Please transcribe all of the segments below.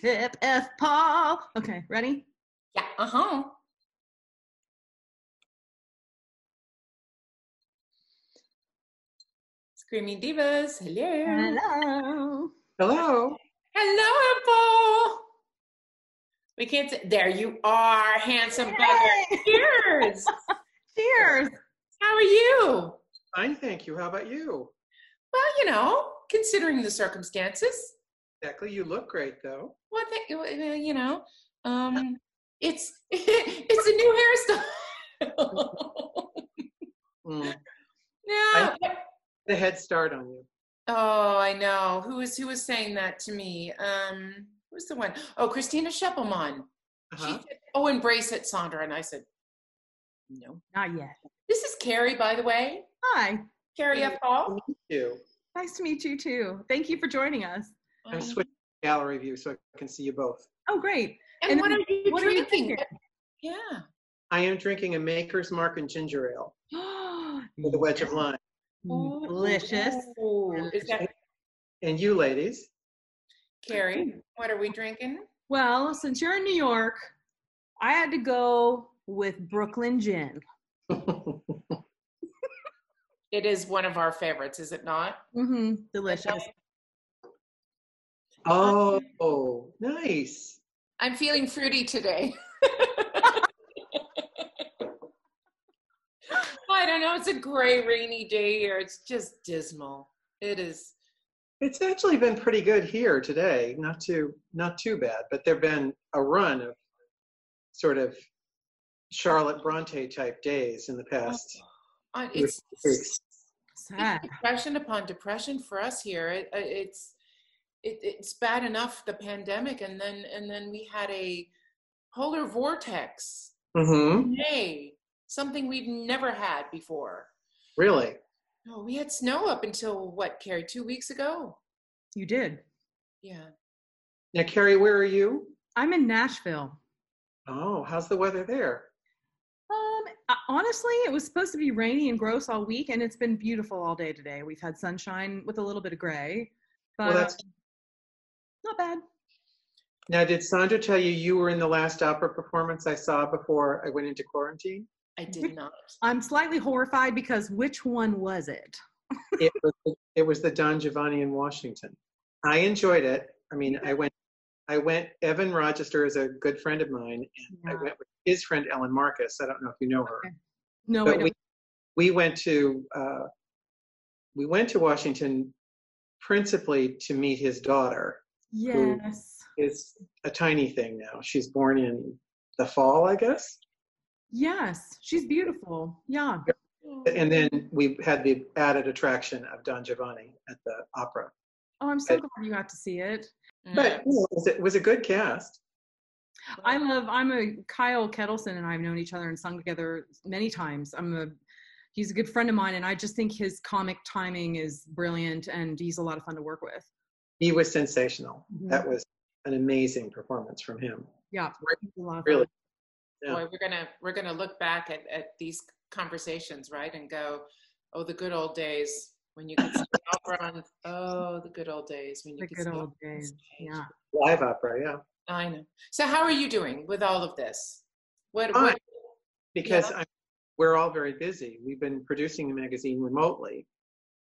tip, F. Paul? Okay, ready? yeah, uh huh. Screaming divas. Hello. Hello. Hello. Hello, Paul. We can't say. There you are, handsome brother. Cheers. Cheers. How are you? Fine, thank you. How about you? Well, you know, considering the circumstances. Exactly. You look great, though. What the, well, you know, um, it's it's a new hairstyle. Mm. yeah. The head start on you. Oh, I know. Who was who was saying that to me? Um, who's the one? Oh, Christina Scheppelmann. She Uh-huh. said, "Oh, embrace it, Sandra." And I said, "No." Not yet. This is Carrie, by the way. Hi. Carrie F. Paul. You. Nice to meet you too. Thank you for joining us. I'm switching gallery view so I can see you both. Oh, great. and, and what are you what are you drinking? drinking? yeah. I am drinking a Maker's Mark and ginger ale with a wedge of lime. Ooh, Delicious. ooh. Is that And you ladies, Carrie? What are we drinking? Well, since you're in New York, I had to go with Brooklyn Gin. It is one of our favorites, is it not? Mm-hmm. Delicious. Oh, nice. I'm feeling fruity today. I don't know. It's a gray, rainy day here. It's just dismal. It is. It's actually been pretty good here today. Not too not too bad, but there've been a run of sort of Charlotte Bronte type days in the past Uh, few it's. Sad. depression upon depression for us here. It, uh, it's it, it's bad enough the pandemic, and then and then we had a polar vortex. Mm-hmm. May something we've never had before. Really? No, we had snow up until what, Carrie? Two weeks ago. You did. Yeah. Now, Carrie, where are you? I'm in Nashville. Oh, how's the weather there? Um, uh, honestly, it was supposed to be rainy and gross all week, and it's been beautiful all day today. We've had sunshine with a little bit of gray, but Well, that's not bad. now. Did Sandra tell you you were in the last opera performance I saw before I went into quarantine? I did not. I'm slightly horrified because which one was it? It was it was the Don Giovanni in Washington. I enjoyed it. I mean, I went. I went. Evan Rogister is a good friend of mine, and I went with his friend Ellen Marcus. I don't know if you know her. Okay. No, I don't. we we went to uh, we went to Washington principally to meet his daughter. Yes. Is a tiny thing now. She's born in the fall, I guess. Yes. She's beautiful. Yeah. And then we had the added attraction of Don Giovanni at the opera. Oh, I'm so glad you got to see it. But mm. you know, it, was, it was a good cast. I love. I'm a Kyle Ketelsen and I've known each other and sung together many times. I'm a. He's a good friend of mine, and I just think his comic timing is brilliant, and he's a lot of fun to work with. He was sensational. Mhm. That was an amazing performance from him. Yeah, he's a lot of Really. Yeah. Boy, we're gonna we're gonna look back at, at these conversations, right, and go, oh, the good old days when you could see opera on. Oh, the good old days when you The could good see old opera days. Yeah. Live opera, yeah. I know. So, how are you doing with all of this? What? What Because Yeah. I'm, we're all very busy. We've been producing the magazine remotely.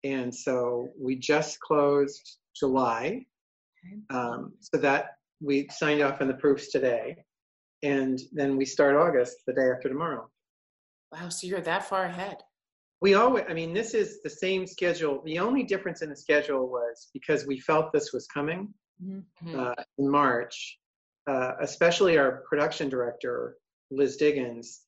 And so we just closed July. Um, so that we signed off on the proofs today. And then we start August the day after tomorrow. wow, so you're that far ahead. We always, I mean, this is the same schedule. The only difference in the schedule was because we felt this was coming Mhm. Mhm. uh, in March, uh, especially our production director, Liz Diggins,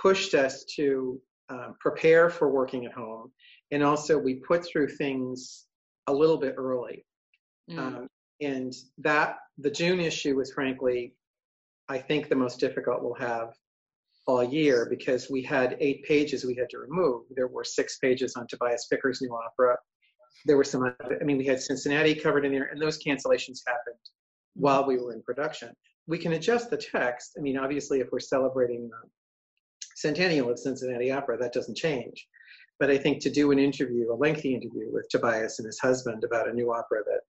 pushed us to um, prepare for working at home. And also, we put through things a little bit early. Mm. Um, and that, the June issue was frankly, I think, the most difficult we'll have all year because we had eight pages we had to remove. There were six pages on Tobias Picker's new opera. There were some, I mean, we had Cincinnati covered in there, and those cancellations happened while we were in production. We can adjust the text. I mean, obviously, if we're celebrating the centennial of Cincinnati Opera, that doesn't change. But I think to do an interview, a lengthy interview with Tobias and his husband about a new opera that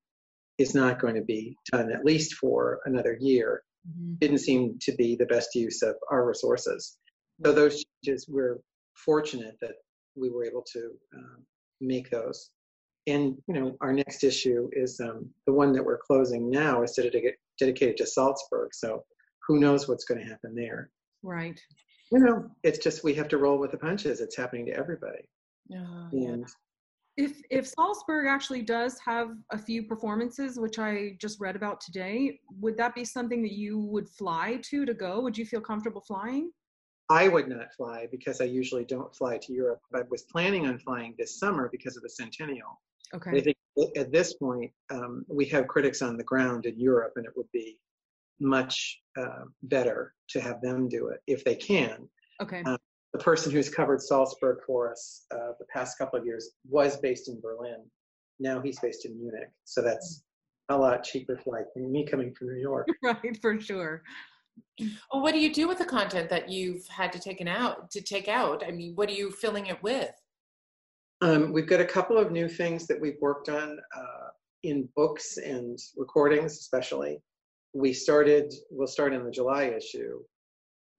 is not going to be done at least for another year Mhm. didn't seem to be the best use of our resources. So those changes, we're fortunate that we were able to um, make those. And you know, our next issue is um, the one that we're closing now is dedicated dedicated to Salzburg. So who knows what's going to happen there? Right. You know, it's just we have to roll with the punches. It's happening to everybody. Oh, yeah. If if Salzburg actually does have a few performances, which I just read about today, would that be something that you would fly to to go? Would you feel comfortable flying? I would not fly because I usually don't fly to Europe. But I was planning on flying this summer because of the centennial. Okay. I think at this point, um, we have critics on the ground in Europe, and it would be much uh, better to have them do it if they can. Okay. Uh, The person who's covered Salzburg for us uh, the past couple of years was based in Berlin. Now he's based in Munich, so that's a lot cheaper flight than me coming from New York. right, for sure. Well, what do you do with the content that you've had to take out to take out? I mean, what are you filling it with? Um, we've got a couple of new things that we've worked on uh, in books and recordings, especially. We started. We'll start in the July issue.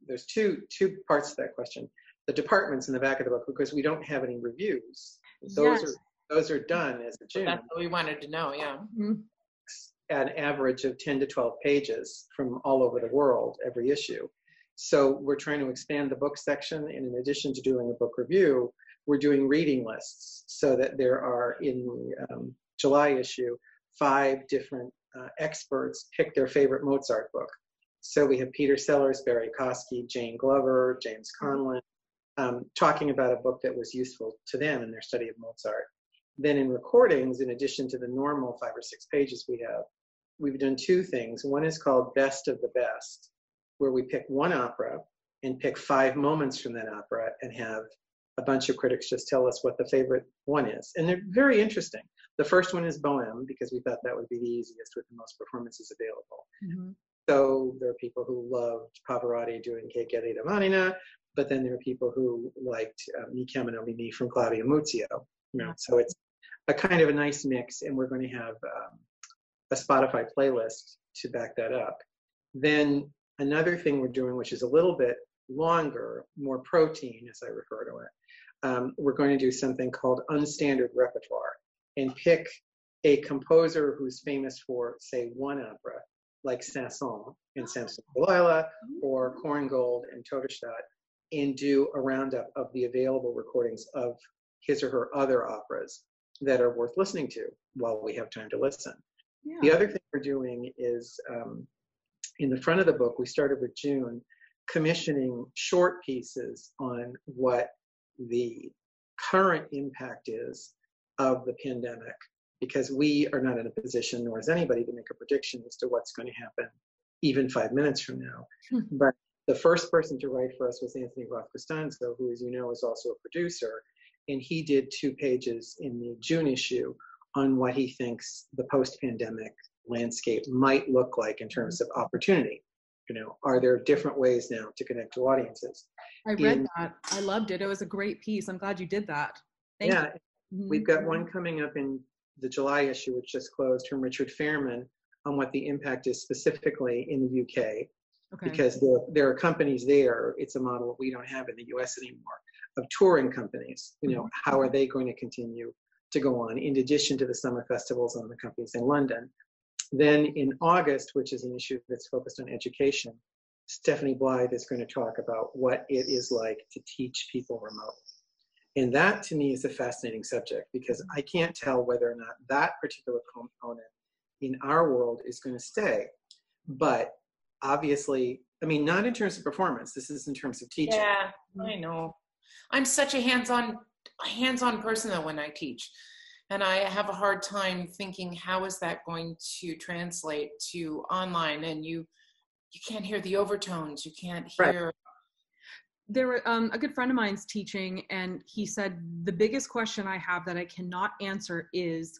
There's two two parts to that question. The departments in the back of the book because we don't have any reviews. Those Yes. are those are done as of June That's what we wanted to know. Yeah. Mhm. an average of 10 to 12 pages from all over the world every issue. So we're trying to expand the book section, and in addition to doing a book review, we're doing reading lists so that there are in the um, July issue five different uh, experts pick their favorite Mozart book. So we have Peter Sellars, Barrie Kosky, Jane Glover, James Conlon, um, talking about a book that was useful to them in their study of Mozart. Then in recordings, in addition to the normal five or six pages we have, we've done two things. One is called Best of the Best, where we pick one opera and pick five moments from that opera and have a bunch of critics just tell us what the favorite one is. And they're very interesting. The first one is Bohème because we thought that would be the easiest with the most performances available. Mhm. So there are people who loved Pavarotti doing Che Gelida Manina, but then there are people who liked um, Mi Chiamano Mimi from Claudia Muzio. You know, so it's a kind of a nice mix, and we're going to have um, a Spotify playlist to back that up. Then another thing we're doing, which is a little bit longer, more protein, as I refer to it, um, we're going to do something called unstandard repertoire and pick a composer who's famous for, say, one opera, like Saint-Saëns and Samson Delilah, or Korngold and Tote Stadt, and do a roundup of the available recordings of his or her other operas that are worth listening to while we have time to listen. Yeah. The other thing we're doing is um, in the front of the book, we started with June commissioning short pieces on what the current impact is of the pandemic because we are not in a position, nor is anybody, to make a prediction as to what's going to happen even five minutes from now. Hmm. But the first person to write for us was Anthony Roth Costanzo, who, as you know, is also a producer. And he did two pages in the June issue on what he thinks the post pandemic landscape might look like in terms of opportunity. You know, are there different ways now to connect to audiences? I read in- that. I loved it. It was a great piece. I'm glad you did that. Thank yeah, you. Mm-hmm. We've got one coming up in the July issue, which just closed, from Richard Fairman on what the impact is specifically in the UK, Okay. because there, there are companies there. It's a model that we don't have in the US anymore of touring companies. You know, mm-hmm. how are they going to continue to go on in addition to the summer festivals and the companies in London? Then in August, which is an issue that's focused on education, Stephanie Blythe is going to talk about what it is like to teach people remote. And that to me is a fascinating subject because mm-hmm. I can't tell whether or not that particular component in our world is going to stay. But obviously, I mean, not in terms of performance, this is in terms of teaching. Yeah, I know. I'm such a hands-on hands-on person though when I teach. And I have a hard time thinking how is that going to translate to online and you you can't hear the overtones, you can't Right. hear there were um, a good friend of mine's teaching and he said the biggest question i have that i cannot answer is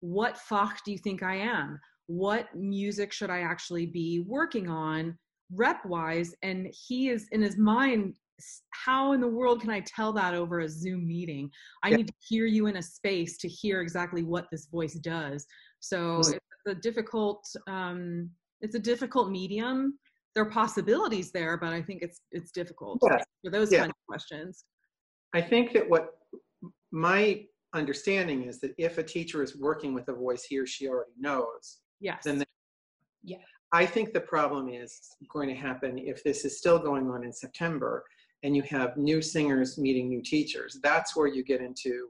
what fach do you think i am what music should i actually be working on rep wise and he is in his mind how in the world can I tell that over a Zoom meeting? I Yeah. need to hear you in a space to hear exactly what this voice does. So it's a difficult, um, it's a difficult medium. There are possibilities there, but I think it's it's difficult Yeah. for those Yeah. kinds of questions. I think that what my understanding is that if a teacher is working with a voice he or she already knows, Yes. then Yeah. I think the problem is going to happen if this is still going on in September and you have new singers meeting new teachers. That's where you get into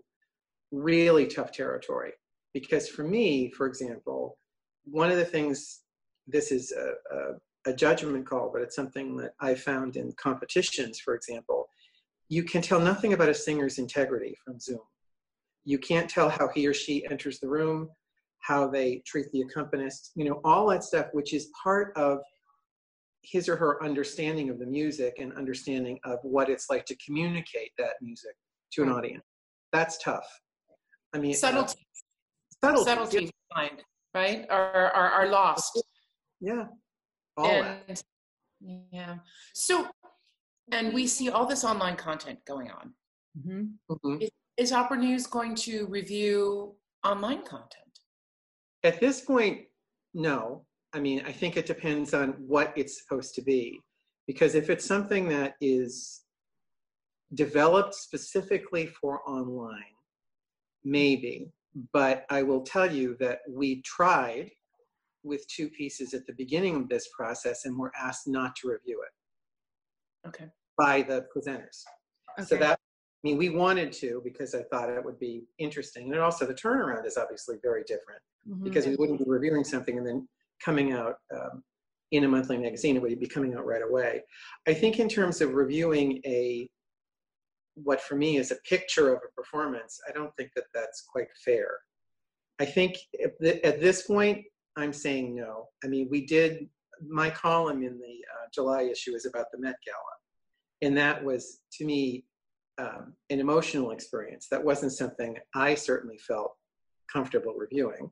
really tough territory. Because for me, for example, one of the things, this is a, a, a judgment call, but it's something that I found in competitions, for example. You can tell nothing about a singer's integrity from Zoom. You can't tell how he or she enters the room, how they treat the accompanist, you know, all that stuff, which is part of his or her understanding of the music and understanding of what it's like to communicate that music to an audience. That's tough. I mean, uh, Subtlety, subtlety, subtlety mind, right? Are, are, are lost. Yeah, all that. yeah. So, and we see all this online content going on. Mhm. Mhm. Is Opera News going to review online content? At this point, no. I mean, I think it depends on what it's supposed to be. Because if it's something that is developed specifically for online, maybe. But I will tell you that we tried with two pieces at the beginning of this process and were asked not to review it Okay. by the presenters. So Okay. that, I mean, we wanted to because I thought it would be interesting. And also the turnaround is obviously very different Mhm. because we wouldn't be reviewing something and then coming out um, in a monthly magazine. It would be coming out right away. I think in terms of reviewing a what for me is a picture of a performance, I don't think that that's quite fair. I think at thi- at this point, I'm saying no. I mean, we did my column in the uh, July issue is about the Met Gala, and that was to me um, an emotional experience. That wasn't something I certainly felt comfortable reviewing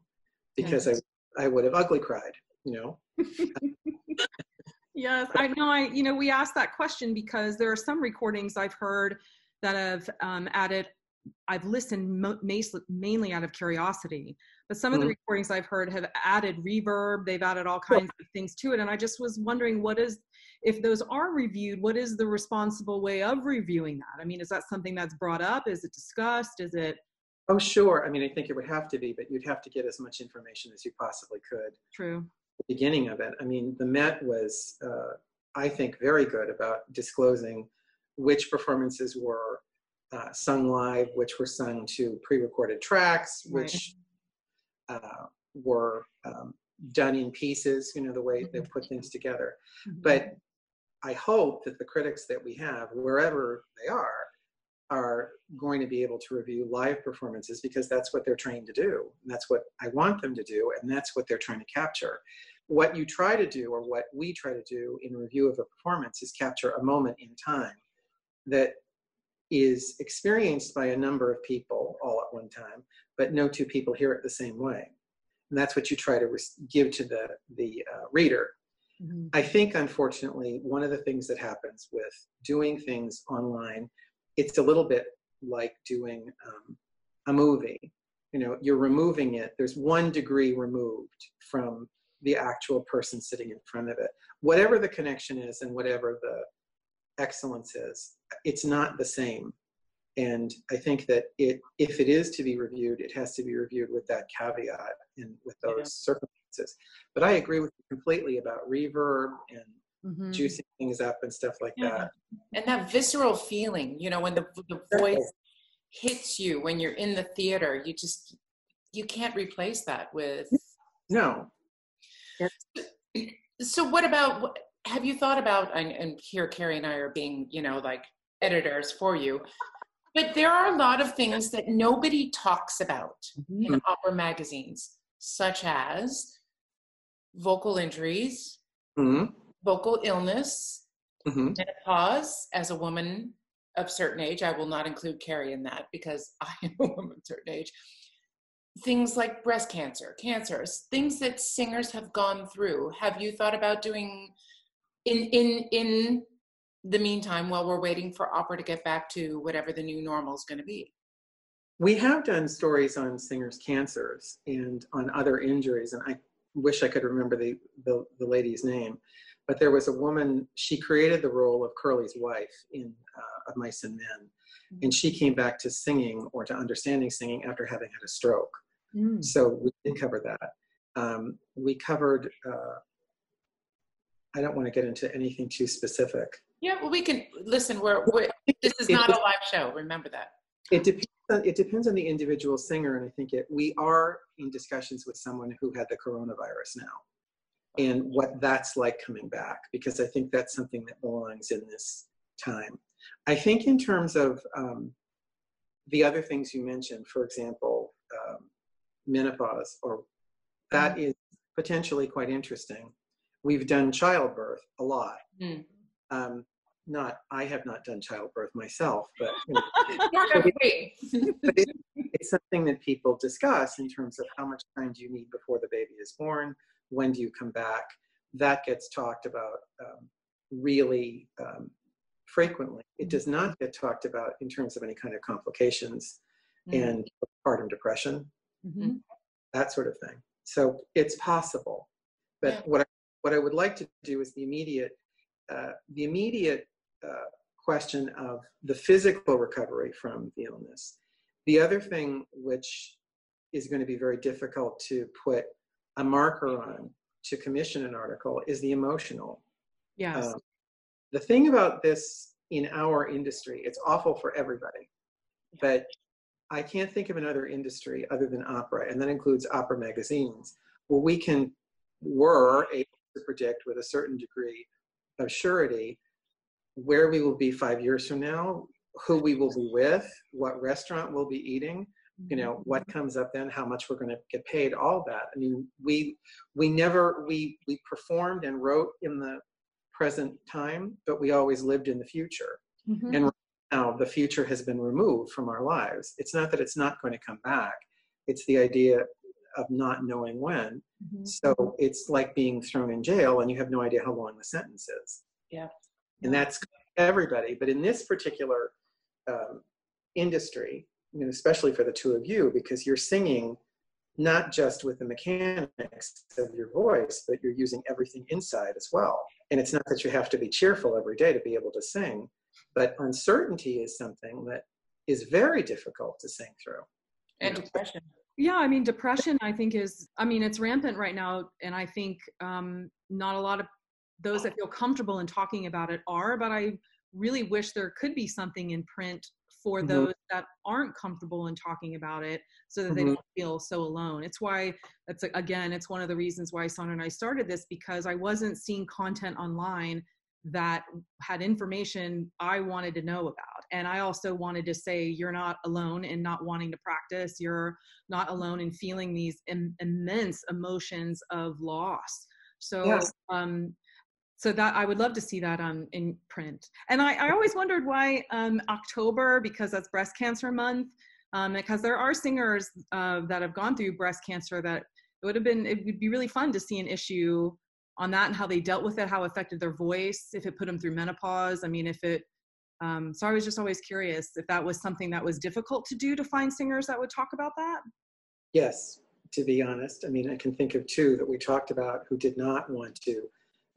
because I I would have ugly cried, you know. Yes, I know. I you know we asked that question because there are some recordings I've heard that have um, added. I've listened mo- mainly out of curiosity, but some of the Mhm. recordings I've heard have added reverb. They've added all kinds of things to it, and I just was wondering what is if those are reviewed. What is the responsible way of reviewing that? I mean, is that something that's brought up? Is it discussed? Is it Oh, sure. I mean, I think it would have to be, but you'd have to get as much information as you possibly could. true? The beginning of it. I mean, the Met was, uh, I think, very good about disclosing which performances were uh, sung live, which were sung to pre-recorded tracks, Right. which uh, were um, done in pieces. You know, the way they put things together. But I hope that the critics that we have, wherever they are, are going to be able to review live performances because that's what they're trained to do. And that's what I want them to do, and that's what they're trying to capture. What you try to do, or what we try to do in review of a performance, is capture a moment in time that is experienced by a number of people all at one time, but no two people hear it the same way. And that's what you try to give to the, the uh, reader. Mhm. I think, unfortunately, one of the things that happens with doing things online, it's a little bit like doing um, a movie. You know, you're removing it. There's one degree removed from the actual person sitting in front of it. Whatever the connection is and whatever the excellence is, it's not the same. And I think that it, if it is to be reviewed, it has to be reviewed with that caveat and with those Yeah. circumstances. But I agree with you completely about reverb and Mhm. juicing things up and stuff like Yeah. that. And that visceral feeling, you know, when the, the voice hits you when you're in the theater, you just, you can't replace that with. No, So what about, have you thought about, and, and here Carrie and I are being, you know, like editors for you, but there are a lot of things that nobody talks about Mhm. in opera magazines, such as vocal injuries, Mhm. vocal illness, Mhm. menopause as a woman of certain age. I will not include Carrie in that because I am a woman of certain age. Things like breast cancer, cancers, things that singers have gone through. Have you thought about doing in in in the meantime while we're waiting for opera to get back to whatever the new normal is going to be? We have done stories on singers' cancers and on other injuries, and I wish I could remember the, the, the lady's name, but there was a woman, she created the role of Curly's wife in uh, Of Mice and Men, and she came back to singing or to understanding singing after having had a stroke. Mm. So we did cover that. Um, we covered, uh, I don't want to get into anything too specific. Yeah, well, we can listen. We're, we're this is not a live show. Remember that. It depends. On, it depends on the individual singer, and I think it. We are in discussions with someone who had the coronavirus now, and what that's like coming back, because I think that's something that belongs in this time. I think in terms of um, the other things you mentioned, for example, um, menopause, or that is potentially quite interesting. We've done childbirth a lot. Mm. Um, not, I have not done childbirth myself, but you know, Nor have but it, it's something that people discuss in terms of how much time do you need before the baby is born, when do you come back. That gets talked about um, really um, frequently. It does not get talked about in terms of any kind of complications Mm. and postpartum depression, Mhm. that sort of thing. So it's possible, but Yeah. what I, what I would like to do is the immediate uh, the immediate uh, question of the physical recovery from the illness. The other thing which is going to be very difficult to put a marker on to commission an article is the emotional. Yes. Um, the thing about this in our industry, it's awful for everybody, but I can't think of another industry other than opera, and that includes opera magazines, where we can were able to predict with a certain degree of surety where we will be five years from now, who we will be with, what restaurant we'll be eating, you know, what comes up then, how much we're going to get paid, all that. I mean, we we never we we performed and wrote in the present time, but we always lived in the future. Mhm. And now the future has been removed from our lives. It's not that it's not going to come back. It's the idea of not knowing when. Mhm. So it's like being thrown in jail and you have no idea how long the sentence is. Yeah. And that's everybody. But in this particular um, industry, you know, especially for the two of you, because you're singing not just with the mechanics of your voice, but you're using everything inside as well. And it's not that you have to be cheerful every day to be able to sing, but uncertainty is something that is very difficult to sing through. And depression. Yeah, I mean, depression, I think is, I mean, it's rampant right now. And I think um, not a lot of those that feel comfortable in talking about it are, but I really wish there could be something in print for Mhm. those that aren't comfortable in talking about it so that they Mhm. don't feel so alone. It's why, that's again, it's one of the reasons why Sandra and I started this because I wasn't seeing content online that had information I wanted to know about. And I also wanted to say, you're not alone in not wanting to practice. You're not alone in feeling these Im- immense emotions of loss. So, Yes. um, so that I would love to see that on in print. And I, I always wondered why um, October, because that's breast cancer month, um, because there are singers uh, that have gone through breast cancer that it would have been, it would be really fun to see an issue on that and how they dealt with it, how it affected their voice, if it put them through menopause. I mean, if it, um, so I was just always curious if that was something that was difficult to do to find singers that would talk about that. Yes, to be honest. I mean, I can think of two that we talked about who did not want to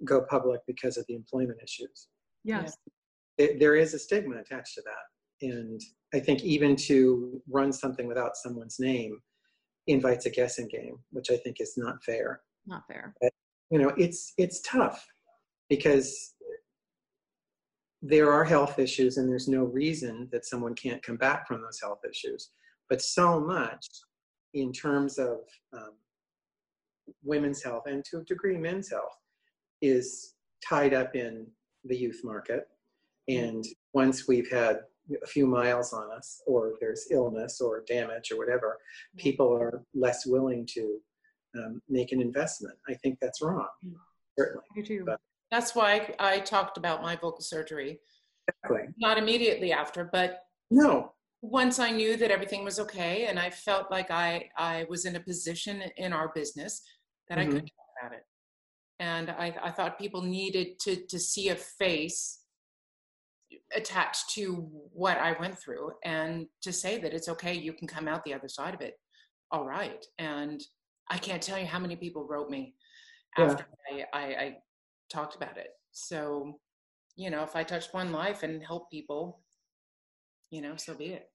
go public because of the employment issues. Yes. It, there is a stigma attached to that. And I think even to run something without someone's name invites a guessing game, which I think is not fair. Not fair. You know, it's it's tough because there are health issues and there's no reason that someone can't come back from those health issues. But so much in terms of um, women's health and to a degree men's health is tied up in the youth market. And once we've had a few miles on us, or there's illness or damage or whatever, people are less willing to um, make an investment. I think that's wrong, certainly. You too. But- That's why I talked about my vocal surgery. Exactly. Not immediately after, but No, once I knew that everything was okay and I felt like I, I was in a position in our business that I Mhm. could talk about it. And I, I thought people needed to, to see a face attached to what I went through and to say that it's okay, you can come out the other side of it. All right. And I can't tell you how many people wrote me after yeah. I, I, I talked about it. So, you know, if I touch one life and help people, you know, so be it.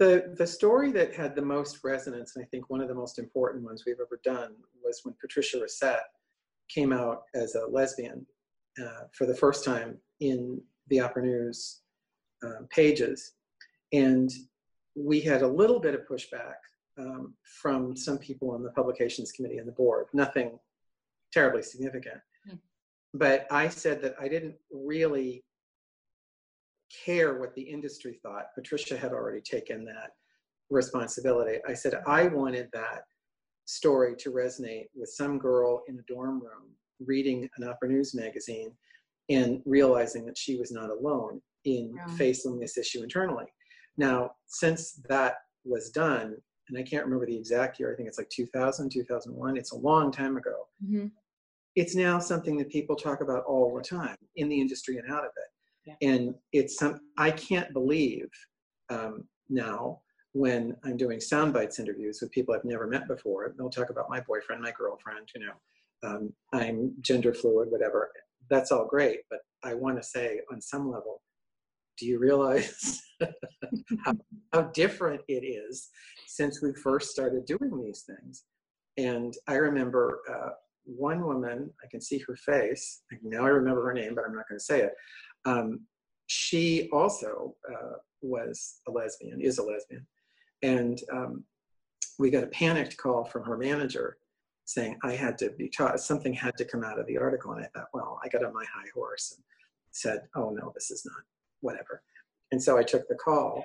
The the story that had the most resonance, and I think one of the most important ones we've ever done, was when Patricia Racette came out as a lesbian uh, for the first time in the Opera News um, pages. And we had a little bit of pushback um, from some people on the publications committee and the board, nothing terribly significant. Mm. But I said that I didn't really care what the industry thought. Patricia had already taken that responsibility. I said I wanted that story to resonate with some girl in a dorm room reading an Opera News magazine and realizing that she was not alone in yeah. facing this issue internally. Now, since that was done, and I can't remember the exact year, I think it's like 2000, 2001, it's a long time ago. Mm-hmm. It's now something that people talk about all the time in the industry and out of it. Yeah. And it's some, I can't believe um, now when I'm doing sound bites interviews with people I've never met before, they'll talk about my boyfriend, my girlfriend, you know, um, I'm gender fluid, whatever that's all great, but I want to say on some level, do you realize how, how, different it is since we first started doing these things? And I remember uh, one woman, I can see her face, now I remember her name, but I'm not going to say it. Um, she also uh, was a lesbian, is a lesbian. And um, we got a panicked call from her manager saying I had to be taught, something had to come out of the article. And I thought, well, I got on my high horse and said, oh no, this is not, whatever. And so I took the call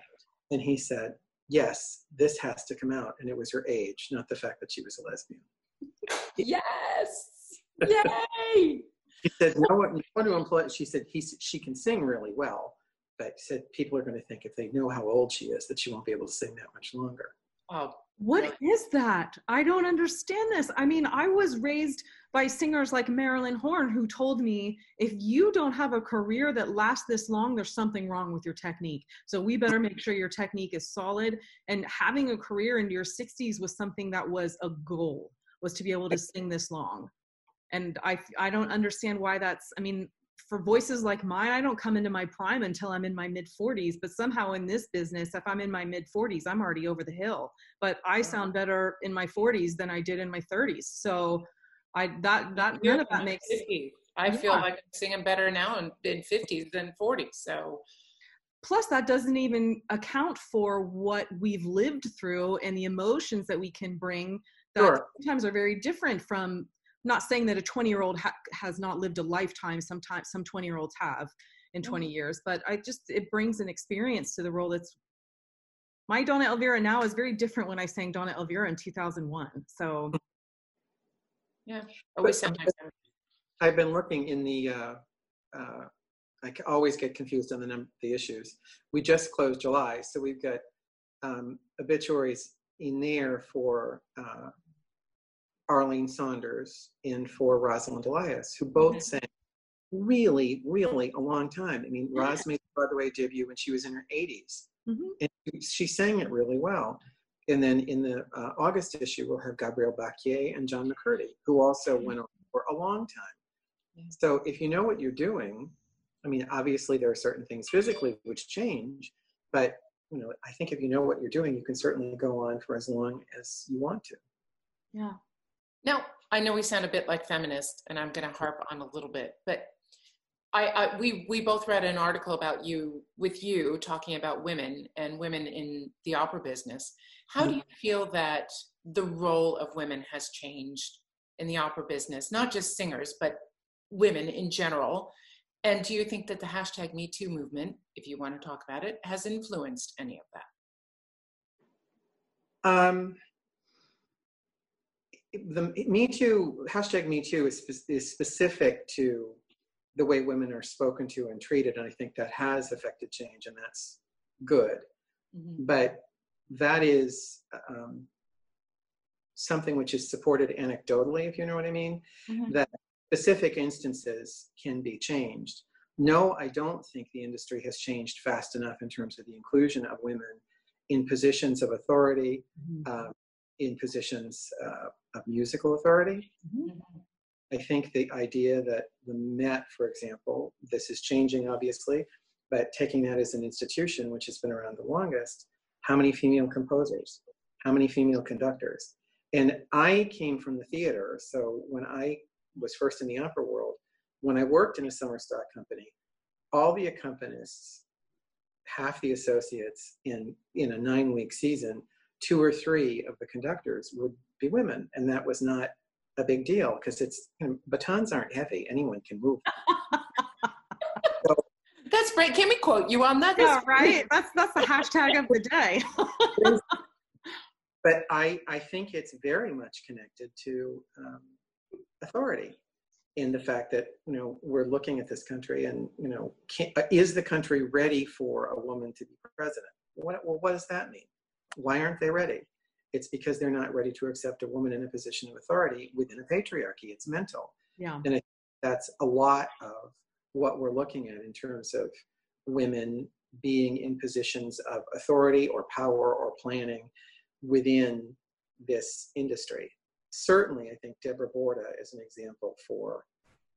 and he said, yes, this has to come out. And it was her age, not the fact that she was a lesbian. Yes. Yay. she said, no one, no one to employ, she said, he, she can sing really well, but said people are going to think if they know how old she is, that she won't be able to sing that much longer. Oh, what is that? I don't understand this. I mean, I was raised by singers like Marilyn Horne, who told me if you don't have a career that lasts this long, there's something wrong with your technique. So we better make sure your technique is solid. And having a career into your 60s was something that was a goal, was to be able to sing this long. And I I don't understand why that's I mean, for voices like mine, I don't come into my prime until I'm in my mid 40s. But somehow in this business, if I'm in my mid 40s, I'm already over the hill. But I sound better in my 40s than I did in my 30s. So I that that none of that makes. 50. I yeah. feel like I'm singing better now in, in 50s than 40s. So plus that doesn't even account for what we've lived through and the emotions that we can bring that sure. sometimes are very different from not saying that a 20 year old ha- has not lived a lifetime sometimes some 20 year olds have in 20 mm-hmm. years but i just it brings an experience to the role that's my donna elvira now is very different when i sang donna elvira in 2001 so yeah always sometimes i've been looking in the uh, uh, i always get confused on the num- the issues we just closed july so we've got um, obituaries in there for uh, Arlene Saunders and for Rosalind Elias, who both mm-hmm. sang really, really a long time. I mean, Roz made by the Broadway debut when she was in her 80s, mm-hmm. and she sang it really well. And then in the uh, August issue, we'll have Gabriel Bacquier and John Macurdy, who also went on for a long time. So if you know what you're doing, I mean, obviously there are certain things physically which change, but you know, I think if you know what you're doing, you can certainly go on for as long as you want to. Yeah. Now, I know we sound a bit like feminist, and I'm going to harp on a little bit, but I, I, we we both read an article about you with you talking about women and women in the opera business. How do you feel that the role of women has changed in the opera business, not just singers, but women in general? And do you think that the hashtag Me Too movement, if you want to talk about it, has influenced any of that? Um, the Me Too hashtag Me Too is, is specific to the way women are spoken to and treated, and I think that has affected change, and that's good. Mm-hmm. But that is um, something which is supported anecdotally, if you know what I mean. Mm-hmm. That specific instances can be changed. no, I don't think the industry has changed fast enough in terms of the inclusion of women in positions of authority, Mhm. uh, in positions uh, of musical authority. Mhm. I think the idea that the Met, for example, this is changing obviously, but taking that as an institution which has been around the longest, how many female composers? How many female conductors? And I came from the theater, so when I was first in the opera world, when I worked in a summer stock company, all the accompanists, half the associates in, in a nine week season, two or three of the conductors would be women. And that was not a big deal because it's you know, batons aren't heavy, anyone can move. That's great. Can we quote you on that? Yeah, That's right. That's that's the hashtag of the day. but I, I think it's very much connected to um, authority in the fact that you know we're looking at this country and you know can, uh, is the country ready for a woman to be president what, well what does that mean why aren't they ready it's because they're not ready to accept a woman in a position of authority within a patriarchy it's mental yeah. And that's a lot of what we're looking at in terms of women being in positions of authority or power or planning within this industry. Certainly, I think Deborah Borda is an example for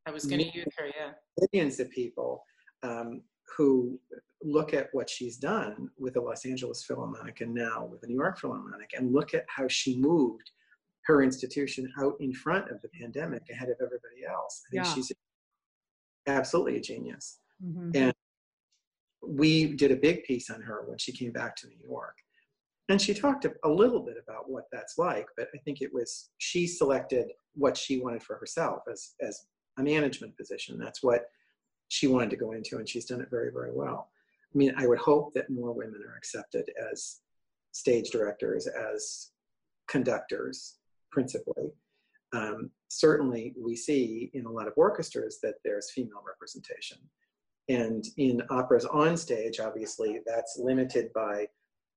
I was going to use her. Yeah. millions of people um, who look at what she's done with the Los Angeles Philharmonic and now with the New York Philharmonic and look at how she moved her institution out in front of the pandemic ahead of everybody else. I think Yeah. she's absolutely a genius. Mhm. And we did a big piece on her when she came back to New York. And she talked a, a little bit about what that's like, but I think it was she selected what she wanted for herself as, as a management position. That's what she wanted to go into, and she's done it very, very well. I mean, I would hope that more women are accepted as stage directors, as conductors, principally. Um, certainly, we see in a lot of orchestras that there's female representation. And in operas on stage, obviously, that's limited by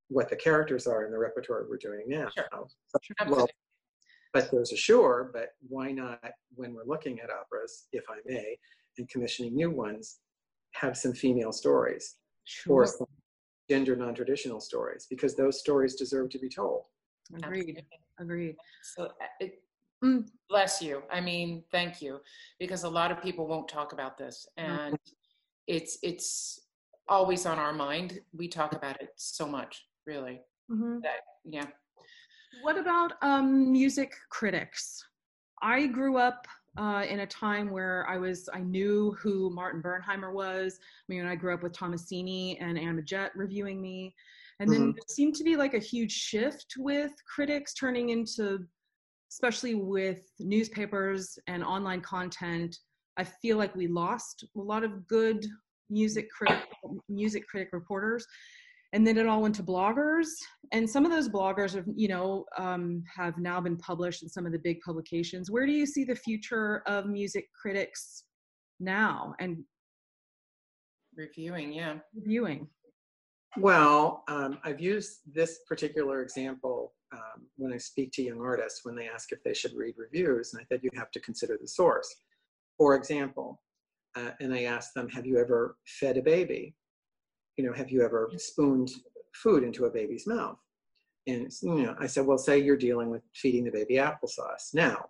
what the characters are in the repertoire we're doing now. Sure. Well, but there's a sure, but why not, when we're looking at operas, if I may, and commissioning new ones, have some female stories or some gender non traditional stories, because those stories deserve to be told. Agreed. Absolutely. Agreed. So, uh, it, Mm. bless you. I mean, thank you, because a lot of people won't talk about this, and it's it's always on our mind. We talk about it so much, really. Mhm. That yeah. What about um, music critics? I grew up uh, in a time where I was I knew who Martin Bernheimer was. I mean, I grew up with Tommasini and Anne Midgette reviewing me, and then Mhm. there seemed to be like a huge shift with critics turning into, especially with newspapers and online content. I feel like we lost a lot of good music critic music critic reporters and then it all went to bloggers and some of those bloggers have you know um, have now been published in some of the big publications where do you see the future of music critics now and Reviewing, yeah. reviewing Well, um, I've used this particular example um, when I speak to young artists when they ask if they should read reviews, and I said you have to consider the source. For example, uh, and I asked them, "Have you ever fed a baby? You know, have you ever spooned food into a baby's mouth?" And you know, I said, "Well, say you're dealing with feeding the baby applesauce. Now,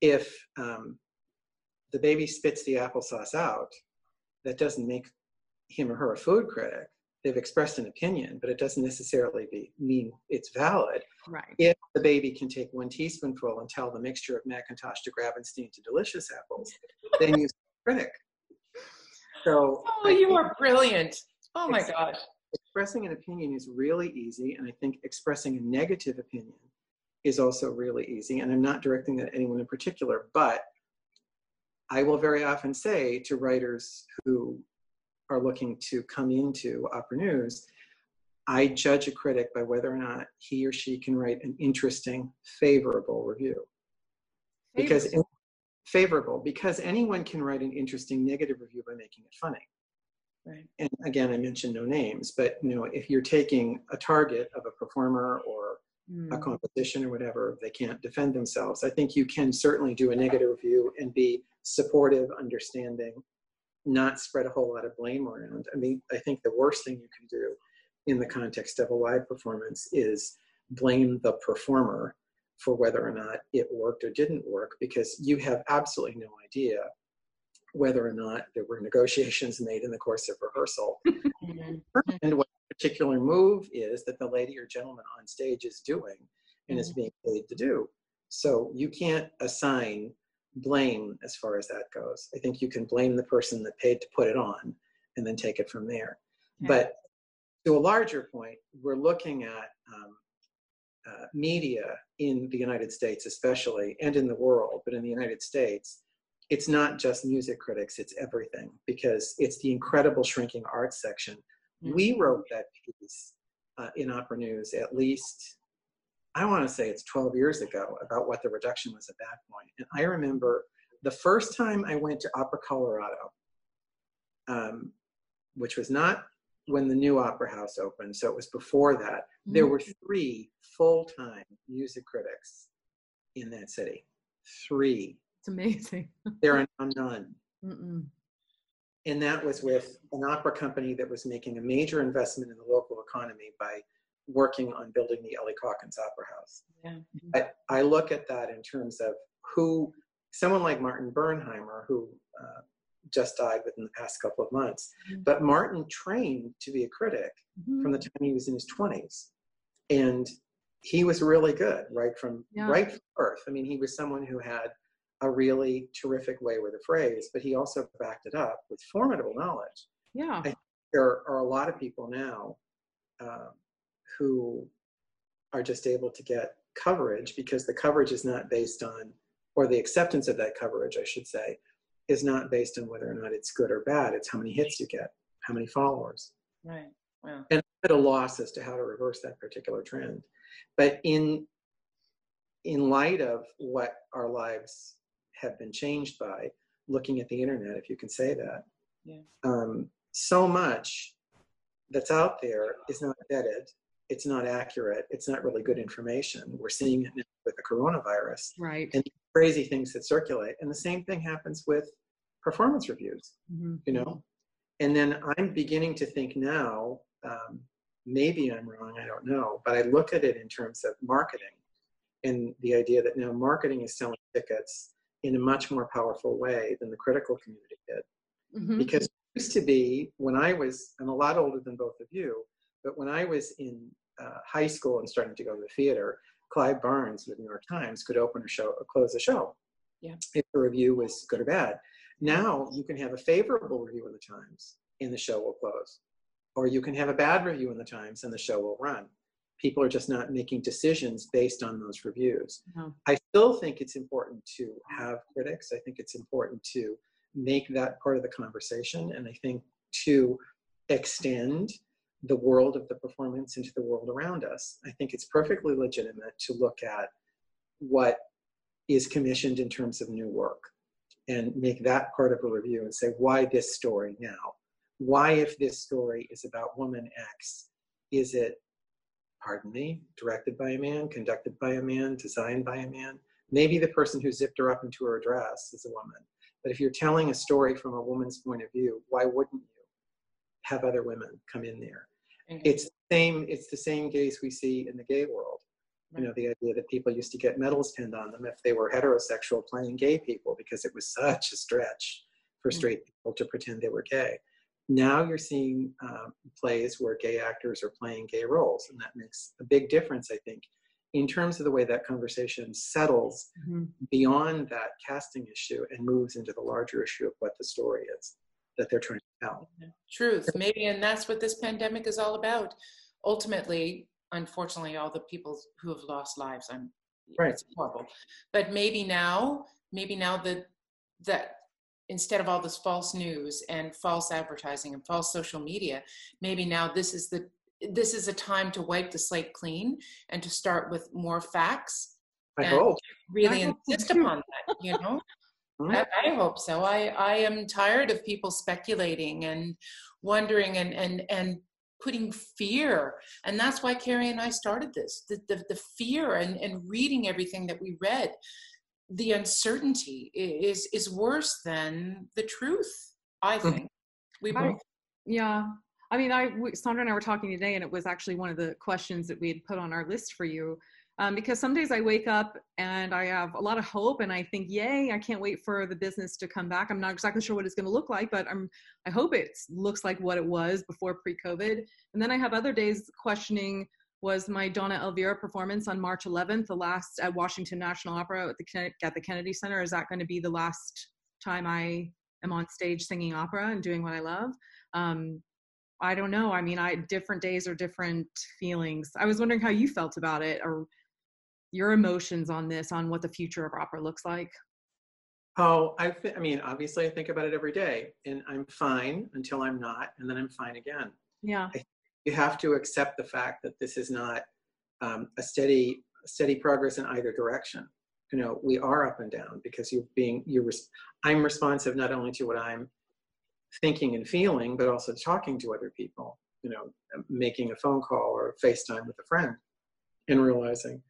if um, the baby spits the applesauce out, that doesn't make him or her a food critic." they've expressed an opinion, but it doesn't necessarily be, mean it's valid. right If the baby can take one teaspoonful and tell the mixture of McIntosh to Gravenstein to delicious apples, then you're a critic. So Oh, I you think are brilliant. Oh my gosh. expressing an opinion is really easy, and I think expressing a negative opinion is also really easy. And I'm not directing that at anyone in particular, but I will very often say to writers who are looking to come into Opera News, I judge a critic by whether or not he or she can write an interesting, favorable review. Because favorable, because anyone can write an interesting negative review by making it funny. Right. And again, I mentioned no names, but you know, if you're taking a target of a performer or a Mm. composition or whatever, they can't defend themselves. I think you can certainly do a negative review and be supportive, understanding, not spread a whole lot of blame around. I mean, I think the worst thing you can do in the context of a live performance is blame the performer for whether or not it worked or didn't work because you have absolutely no idea whether or not there were negotiations made in the course of rehearsal Mhm. and what particular move is that the lady or gentleman on stage is doing and is being paid to do. So you can't assign blame as far as that goes. I think you can blame the person that paid to put it on and then take it from there. Yeah. But to a larger point, we're looking at um, uh, media in the United States, especially, and in the world, but in the United States, it's not just music critics, it's everything because it's the incredible shrinking arts section. We wrote that piece uh, in Opera News at least, I want to say it's 12 years ago, about what the reduction was at that point. And I remember the first time I went to Opera Colorado, um, which was not when the new opera house opened, so it was before that. There were three full-time music critics in that city. Three. It's amazing. There are now none. Mm-mm. And that was with an opera company that was making a major investment in the local economy by working on building the Ellie Caulkins Opera House. Yeah. I, I look at that in terms of who, someone like Martin Bernheimer, who uh, just died within the past couple of months, Mhm. but Martin trained to be a critic Mhm. from the time he was in his 20s. And he was really good right from Yeah. right from birth. I mean, he was someone who had a really terrific way with a phrase, but he also backed it up with formidable knowledge. Yeah. I- There are a lot of people now um, who are just able to get coverage because the coverage is not based on, or the acceptance of that coverage, I should say, is not based on whether or not it's good or bad. It's how many hits you get, how many followers Right. Wow. and at a loss as to how to reverse that particular trend. But in in light of what our lives have been changed by, looking at the internet, if you can say that, Yeah. um, so much that's out there is not vetted. It's not accurate. It's not really good information. We're seeing it now with the coronavirus Right. and crazy things that circulate. And the same thing happens with performance reviews Mhm. you know and then i'm beginning to think now um, maybe i'm wrong i don't know but i look at it in terms of marketing and the idea that now marketing is selling tickets in a much more powerful way than the critical community did. Mhm. because it used to be when i was i'm a lot older than both of you but when i was in uh, high school and starting to go to the theater clive barnes of the new york times could open a show or close a show. Yeah. if the review was good or bad. Now you can have a favorable review in the times and the show will close. Or you can have a bad review in the times and the show will run people are just not making decisions based on those reviews No. I still think it's important to have critics. I think it's important to make that part of the conversation. And I think to extend the world of the performance into the world around us. I think it's perfectly legitimate to look at what is commissioned in terms of new work and make that part of a review and say, why this story now? Why, if this story is about woman X, is it pardon me, directed by a man, conducted by a man, designed by a man. Maybe the person who zipped her up into her dress is a woman. But if you're telling a story from a woman's point of view, why wouldn't you have other women come in there? And- It's the same, it's the same gaze we see in the gay world. You know, the idea that people used to get medals pinned on them if they were heterosexual playing gay people because it was such a stretch for Mm. straight people to pretend they were gay. Now you're seeing um, plays where gay actors are playing gay roles, and that makes a big difference, I think, in terms of the way that conversation settles Mhm. beyond that casting issue and moves into the larger issue of what the story is that they're trying to tell. truth maybe and that's what this pandemic is all about ultimately unfortunately all the people who have lost lives i'm Right. it's horrible but maybe now maybe now that that instead of all this false news and false advertising and false social media maybe now this is the this is a time to wipe the slate clean and to start with more facts I hope. really I insist too. upon that you know Hmm? I, I hope so. I, I am tired of people speculating and wondering and, and, and putting fear. And that's why Carrie and I started this. The, the, the fear and, and reading everything that we read, the uncertainty is, is worse than the truth. I think we I- both. Yeah. I mean, I Sandra and I were talking today, and it was actually one of the questions that we had put on our list for you. Um, because some days I wake up and I have a lot of hope, and I think, "Yay! I can't wait for the business to come back." I'm not exactly sure what it's going to look like, but I'm I hope it looks like what it was before pre-COVID. And then I have other days questioning: Was my Donna Elvira performance on March 11th the last at Washington National Opera at the at the Kennedy Center? Is that going to be the last time I am on stage singing opera and doing what I love? Um, I don't know. I mean, I different days are different feelings. I was wondering how you felt about it, or your emotions on this, on what the future of opera looks like. Oh, I, th- I mean, obviously, I think about it every day, and I'm fine until I'm not, and then I'm fine again. Yeah, You have to accept the fact that this is not um, a steady, steady progress in either direction. You know, we are up and down because you're being, you're. Res- I'm responsive not only to what I'm thinking and feeling, but also talking to other people. You know, making a phone call or FaceTime with a friend, and realizing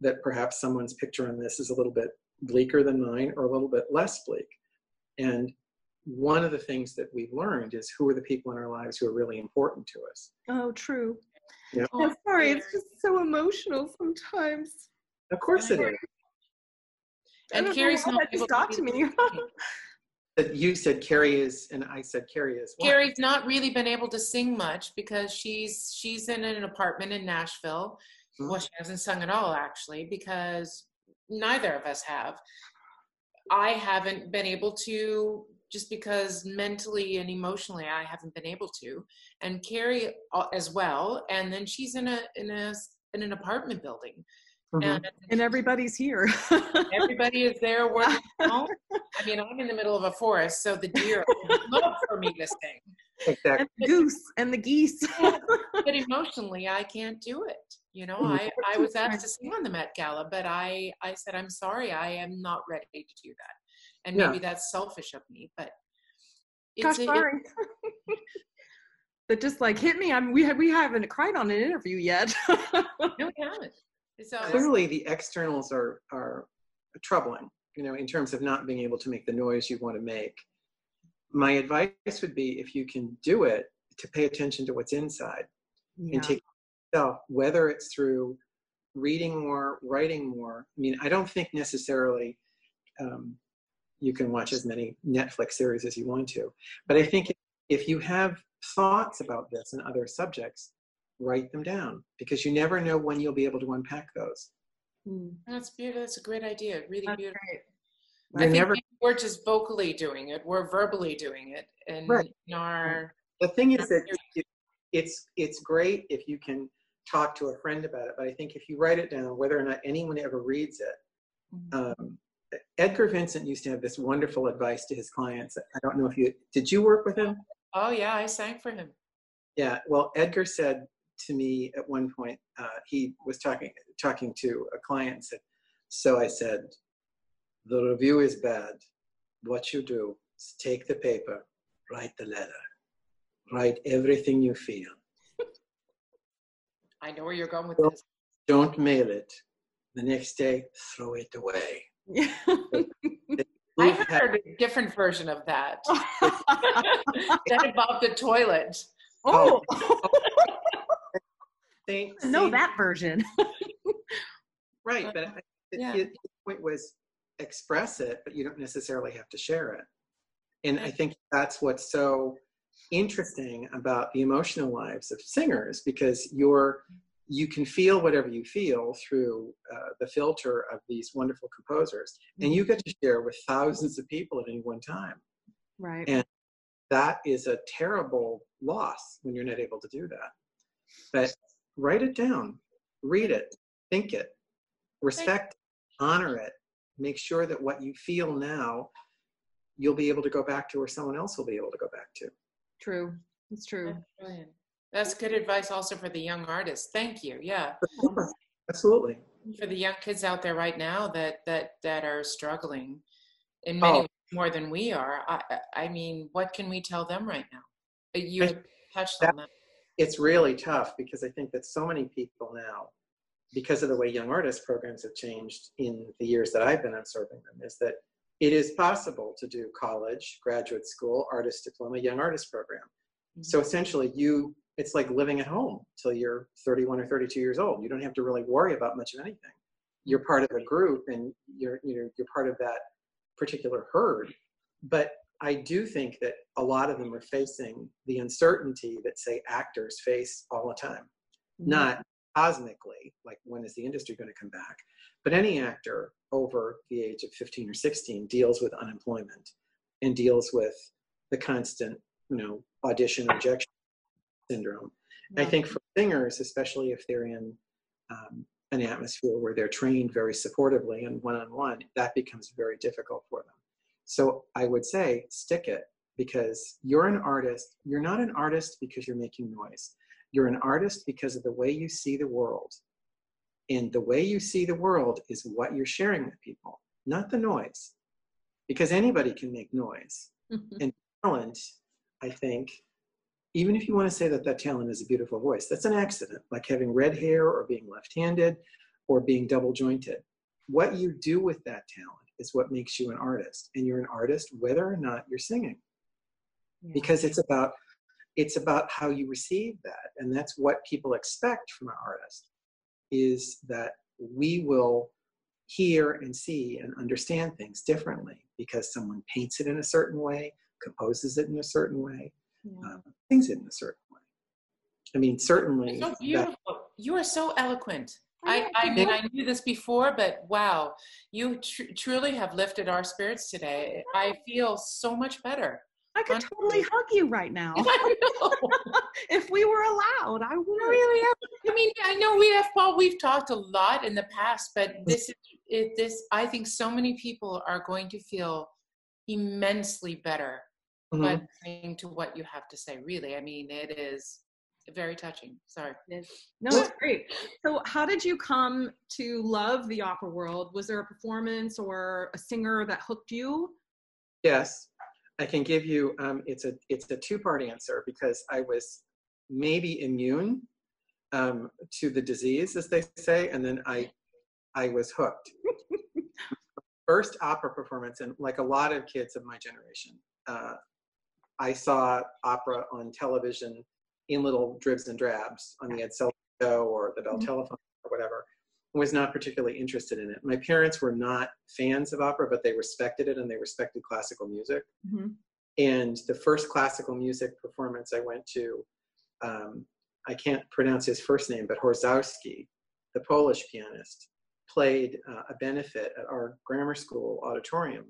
that perhaps someone's picture on this is a little bit bleaker than mine or a little bit less bleak. And one of the things that we've learned is who are the people in our lives who are really important to us. Oh, true. Yeah. Yeah, sorry, it's just so emotional sometimes. Of course it is. And don't Carrie's not just able got to me. That You said Carrie is, and I said Carrie is. what? Carrie's not really been able to sing much because she's she's in an apartment in Nashville. Mhm. Well, she hasn't sung at all actually because neither of us have. I haven't been able to just because mentally and emotionally I haven't been able to, and Carrie uh, as well. And then she's in a in a in an apartment building, Mhm. and and everybody's here. everybody is there working home. I mean, I'm in the middle of a forest, so the deer love for me to sing. Exactly. and the goose and the geese. but emotionally i can't do it you know Mhm. i i was asked to sing on the met gala but i i said i'm sorry i am not ready to do that and Yeah. maybe that's selfish of me but Gosh, a- it- that just like hit me. I'm we have we haven't cried on an interview yet. no we haven't so Clearly, the externals are are troubling. You know, in terms of not being able to make the noise you want to make. My advice would be, if you can do it, to pay attention to what's inside yeah. and take yourself, whether it's through reading more, writing more. I mean, I don't think necessarily um, you can watch as many Netflix series as you want to, but I think if you have thoughts about this and other subjects, write them down because you never know when you'll be able to unpack those. Mm, that's beautiful. That's a great idea. Really that's beautiful. great. i think never, we're just vocally doing it. We're verbally doing it and Right. in our the thing is that it's it's great if you can talk to a friend about it, but I think if you write it down, whether or not anyone ever reads it, um, Edgar Vincent used to have this wonderful advice to his clients. I don't know if you did you work with him? oh yeah i sang for him Yeah. Well, Edgar said to me at one point, uh, he was talking talking to a client and said, "So I said, the review is bad. What you do is take the paper, write the letter, write everything you feel. i know where you're going with Well- this Don't mail it. The next day, throw it away." Yeah. i We've heard a different version of that that involved a toilet oh, oh. Same- know that version. Right, but I- Yeah. his his point was express it, but you don't necessarily have to share it. And I think that's what's so interesting about the emotional lives of singers because you're you can feel whatever you feel through uh, the filter of these wonderful composers, and you get to share with thousands of people at any one time. Right. And that is a terrible loss when you're not able to do that. But write it down, read it, think it, respect, honor it, make sure that what you feel now, you'll be able to go back to or someone else will be able to go back to. True. It's true. That's good advice also for the young artists. Thank you. Yeah. Um, Absolutely. For the young kids out there right now that that that are struggling in many Oh. ways more than we are. I I- mean, what can we tell them right now? You touched on that. It's really tough because I think that so many people now, because of the way young artist programs have changed in the years that I've been observing them, is that it is possible to do college, graduate school, artist diploma, young artist program. Mm-hmm. So essentially, you it's like living at home till you're 31 or 32 years old. You don't have to really worry about much of anything. You're part of a group, and you're you know you're part of that particular herd. But I do think that a lot of them are facing the uncertainty that say actors face all the time, mm-hmm. not cosmically, like when is the industry going to come back, but any actor over the age of 15 or 16 deals with unemployment and deals with the constant, you know, audition rejection syndrome. I think for singers, especially if they're in um, an atmosphere where they're trained very supportively and one-on-one, that becomes very difficult for them. So I would say stick it because you're an artist. You're not an artist because you're making noise. You're an artist because of the way you see the world. And the way you see the world is what you're sharing with people, not the noise. Because anybody can make noise. and talent, I think, even if you want to say that that talent is a beautiful voice, that's an accident, like having red hair or being left handed or being double jointed. What you do with that talent is what makes you an artist. And you're an artist whether or not you're singing. Yeah. Because it's about it's about how you receive that. And that's what people expect from an artist is that we will hear and see and understand things differently because someone paints it in a certain way, composes it in a certain way, yeah. um, sings it in a certain way. I mean, certainly. So beautiful. That, you are so eloquent. I, I mean, I knew this before, but wow, you tr- truly have lifted our spirits today. I feel so much better. I could totally hug you right now. if we were allowed, I would. Really? I mean, I know we have, Paul, we've talked a lot in the past, but this is, it, this, I think so many people are going to feel immensely better mm-hmm. listening to what you have to say. Really, I mean, it is very touching. Sorry. No, it's great. So, how did you come to love the opera world? Was there a performance or a singer that hooked you? Yes, I can give you. Um, it's a it's a two part answer because I was maybe immune um, to the disease, as they say, and then I I was hooked. First opera performance, and like a lot of kids of my generation, uh, I saw opera on television in little dribs and drabs on the Ed Sullivan show or the Bell mm-hmm. Telephone or whatever. Was not particularly interested in it. My parents were not fans of opera, but they respected it and they respected classical music. Mm-hmm. And the first classical music performance I went to, um, I can't pronounce his first name, but Horszowski, the Polish pianist, played uh, a benefit at our grammar school auditorium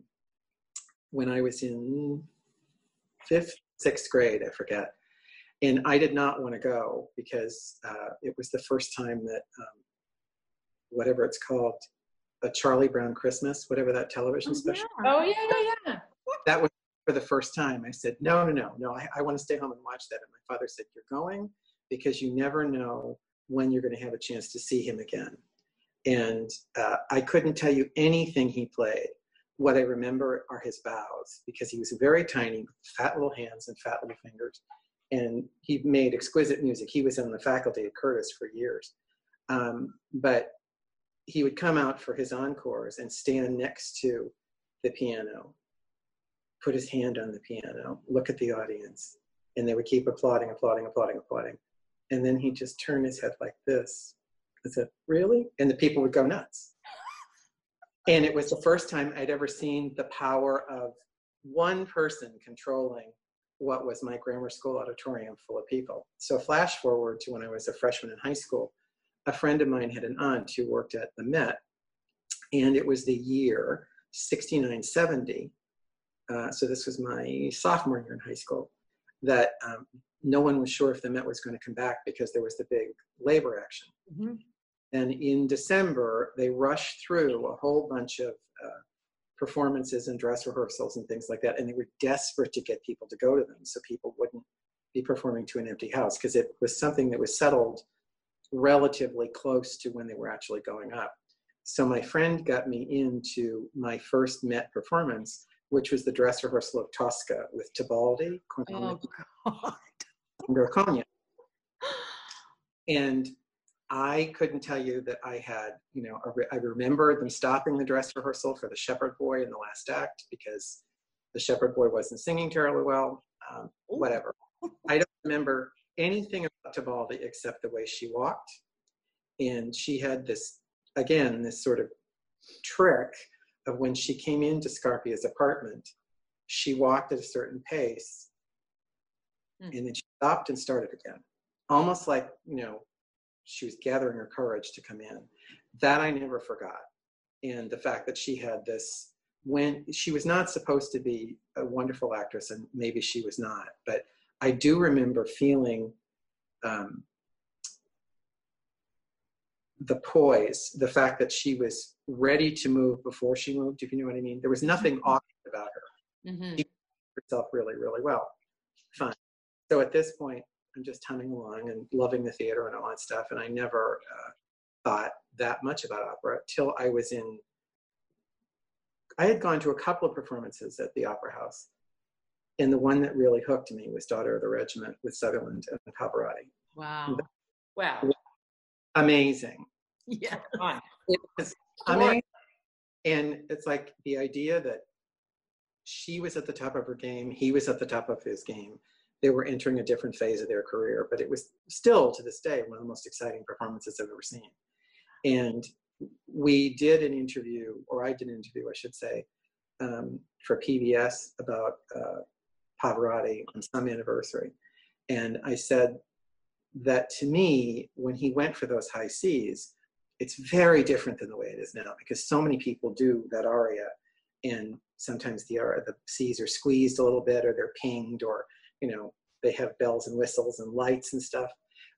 when I was in fifth, sixth grade, I forget. And I did not want to go because uh, it was the first time that um, whatever it's called, a Charlie Brown Christmas, whatever that television oh, special. Yeah. Oh yeah, yeah, yeah. That was for the first time. I said, no, no, no, no. I, I want to stay home and watch that. And my father said, you're going because you never know when you're going to have a chance to see him again. And uh, I couldn't tell you anything he played. What I remember are his bows because he was very tiny, fat little hands and fat little fingers and he made exquisite music. He was on the faculty at Curtis for years. Um, but he would come out for his encores and stand next to the piano, put his hand on the piano, look at the audience, and they would keep applauding, applauding, applauding, applauding. And then he'd just turn his head like this. I said, Really? And the people would go nuts. And it was the first time I'd ever seen the power of one person controlling what was my grammar school auditorium full of people. So flash forward to when I was a freshman in high school, a friend of mine had an aunt who worked at the Met, and it was the year 6970. Uh, so this was my sophomore year in high school. That um, no one was sure if the Met was going to come back because there was the big labor action. Mm-hmm. And in December, they rushed through a whole bunch of uh, performances and dress rehearsals and things like that. And they were desperate to get people to go to them so people wouldn't be performing to an empty house because it was something that was settled relatively close to when they were actually going up. So my friend got me into my first Met performance, which was the dress rehearsal of Tosca with Tebaldi, oh, God. And I couldn't tell you that I had, you know, a re- I remember them stopping the dress rehearsal for the Shepherd Boy in the last act because the Shepherd Boy wasn't singing terribly well. Um, whatever. I don't remember anything about Tebaldi except the way she walked, and she had this again this sort of trick of when she came into Scarpia's apartment, she walked at a certain pace, Hmm. and then she stopped and started again, almost like you know she was gathering her courage to come in. That I never forgot. And the fact that she had this, when she was not supposed to be a wonderful actress, and maybe she was not, but I do remember feeling um, the poise, the fact that she was ready to move before she moved, if you know what I mean. There was nothing awkward about her Mhm. herself really, really well. Fun. So at this point, I'm just humming along and loving the theater and all that stuff. And I never uh, thought that much about opera till I was in. I had gone to a couple of performances at the Opera House, and the one that really hooked me was Daughter of the Regiment with Sutherland and Pavarotti. Wow. Wow. Amazing. Yeah. It was amazing. And it's like the idea that she was at the top of her game, he was at the top of his game. They were entering a different phase of their career, but it was still to this day one of the most exciting performances I've ever seen. And we did an interview, or I did an interview, I should say, um, for PBS about uh, Pavarotti on some anniversary. And I said that to me, when he went for those high C's, it's very different than the way it is now because so many people do that aria and sometimes the the c's are squeezed a little bit or they're pinged or you know they have bells and whistles and lights and stuff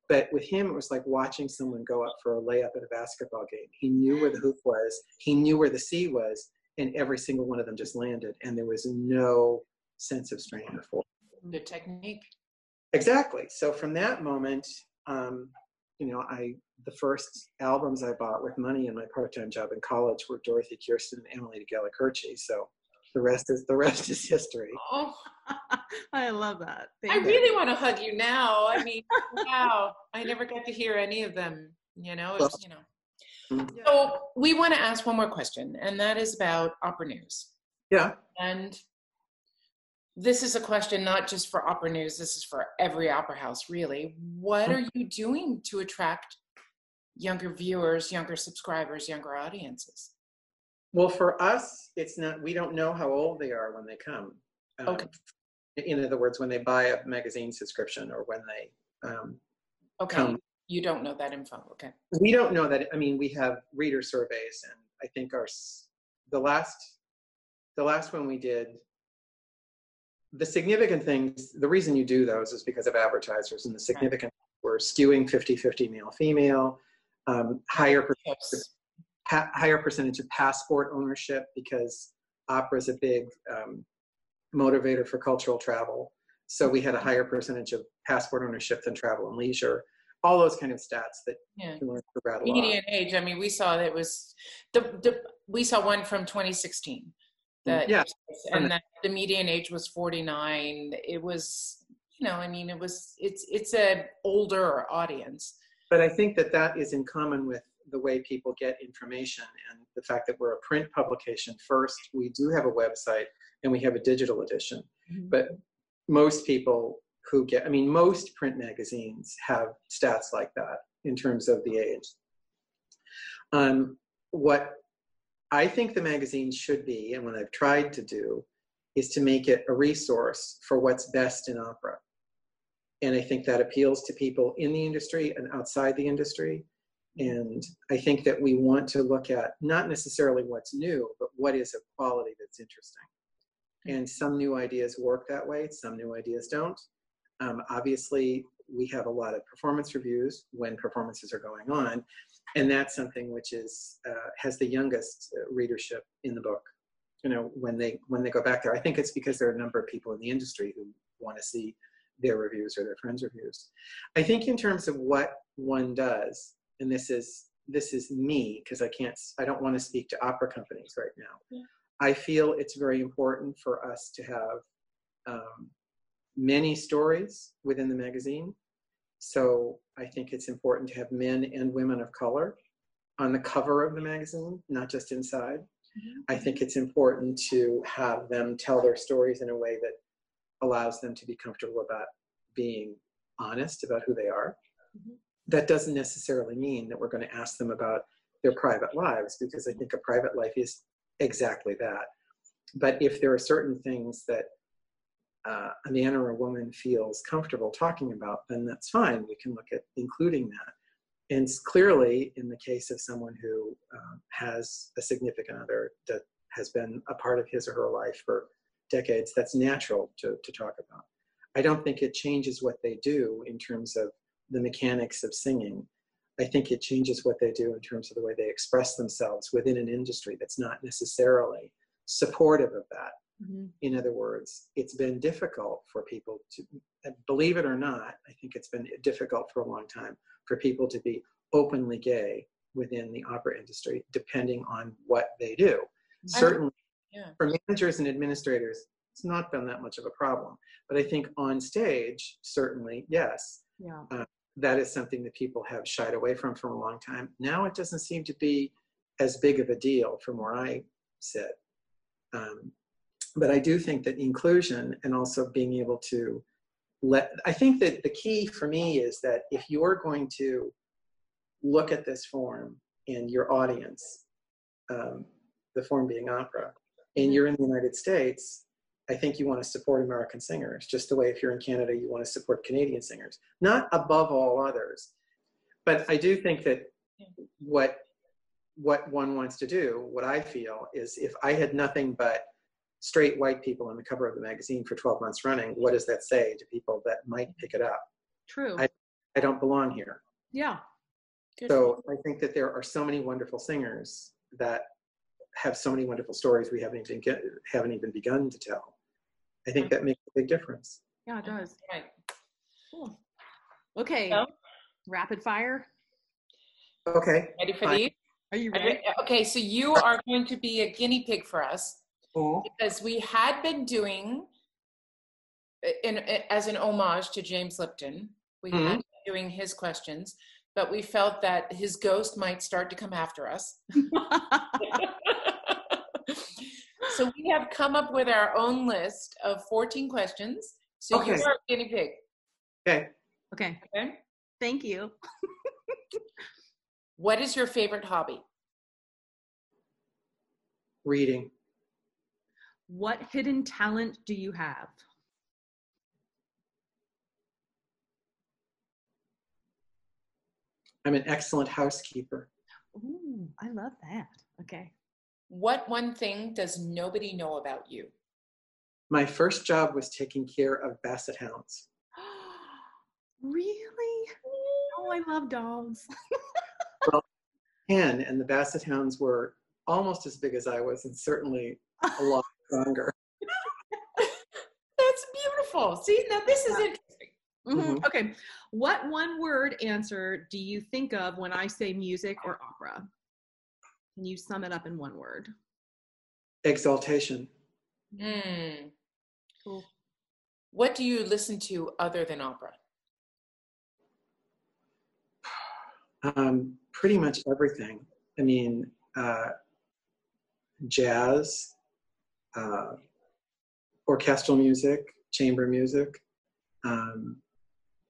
but with him it was like watching someone go up for a layup at a basketball game he knew where the hoop was he knew where the c was and every single one of them just landed and there was no sense of strain or force The technique. Exactly. So from that moment, um, you know, I the first albums I bought with money in my part-time job in college were Dorothy Kirsten and Emily Galli-Curci. So the rest is the rest is history. Oh, I love that. I you. really want to hug you now. I mean, wow. I never got to hear any of them, you know, it's, you know. Mm. So we want to ask one more question, and that is about opera news. Yeah. And this is a question not just for opera news, this is for every opera house, really. What are you doing to attract younger viewers, younger subscribers, younger audiences? Well, for us, it's not. We don't know how old they are when they come. Um, Okay. In other words, when they buy a magazine subscription or when they um, Okay. come You don't know that info. Okay. we don't know that i mean we have reader surveys and i think our the last the last one we did the significant things the reason you do those is because of advertisers and the significant we're skewing 50-50 male female um, higher Pa- higher percentage of passport ownership because opera is a big um, motivator for cultural travel so we had a higher percentage of passport ownership than travel and leisure all those kind of stats that Yeah. you learn to rattle off. median age i mean we saw that it was the, the we saw one from 2016 that Yeah. and that the median age was 49 it was you know i mean it was it's it's a older audience But I think that that is in common with the way people get information and the fact that we're a print publication first. We do have a website and we have a digital edition. But most people who get, I mean, most print magazines have stats like that in terms of the age. Um, what I think the magazine should be, and what I've tried to do, is to make it a resource for what's best in opera. And I think that appeals to people in the industry and outside the industry. And I think that we want to look at not necessarily what's new, but what is a quality that's interesting. And some new ideas work that way, some new ideas don't. Um, obviously, we have a lot of performance reviews when performances are going on, and that's something which is uh, has the youngest uh, readership in the book. You know, when they when they go back there, I think it's because there are a number of people in the industry who want to see their reviews or their friends' reviews. I think in terms of what one does, and this is this is me because I can't I don't want to speak to opera companies right now. Yeah. I feel it's very important for us to have um, many stories within the magazine So I think it's important to have men and women of color on the cover of the magazine, not just inside. I think it's important to have them tell their stories in a way that allows them to be comfortable about being honest about who they are. Mhm. That doesn't necessarily mean that we're going to ask them about their private lives, because I think a private life is exactly that. But if there are certain things that uh, a man or a woman feels comfortable talking about, then that's fine. We can look at including that. And clearly, in the case of someone who um, has a significant other that has been a part of his or her life for decades, that's natural to, to talk about. I don't think it changes what they do in terms of the mechanics of singing. I think it changes what they do in terms of the way they express themselves within an industry that's not necessarily supportive of that. Mhm. In other words, it's been difficult for people to, believe it or not, I think it's been difficult for a long time for people to be openly gay within the opera industry, depending on what they do. Certainly, Yeah. for managers and administrators, it's not been that much of a problem. But I think on stage, certainly, yes, Yeah. That is something that people have shied away from for a long time. Now it doesn't seem to be as big of a deal from where I sit. Um, but I do think that inclusion and also being able to let, I think that the key for me is that if you're going to look at this form and your audience, um, the form being opera, and you're in the United States, I think you want to support American singers, just the way if you're in Canada, you want to support Canadian singers, not above all others. But I do think that what what one wants to do, what I feel, is if I had nothing but straight white people on the cover of the magazine for 12 months running, what does that say to people that might pick it up? True. I- I don't belong here. yeah. Good. So I think that there are so many wonderful singers that have so many wonderful stories we haven't even get, haven't even begun to tell. I think that makes a big difference. Yeah, it does. Right. Cool. Okay. So? Rapid fire. Okay. Ready for Fine. these? Are you ready? Okay, so you are going to be a guinea pig for us Cool. because we had been doing, in, as an homage to James Lipton, we had Mhm. been doing his questions, but we felt that his ghost might start to come after us. so we have come up with our own list of 14 questions. So Okay. you are a guinea pig. Okay. okay. Okay. Thank you. What is your favorite hobby? Reading. What hidden talent do you have? I'm an excellent housekeeper. Ooh, I love that. Okay. What one thing does nobody know about you? My first job was taking care of basset hounds. really? Oh, I love dogs. well, Ten, and the basset hounds were almost as big as I was, and certainly a lot stronger. That's beautiful. See, now this is interesting. Mhm. Mhm. Okay. What one word answer do you think of when I say music or opera? Can you sum it up in one word? Exaltation. Hmm. Cool. What do you listen to other than opera? Um, pretty much everything. I mean, uh, jazz, uh, orchestral music, chamber music. Um,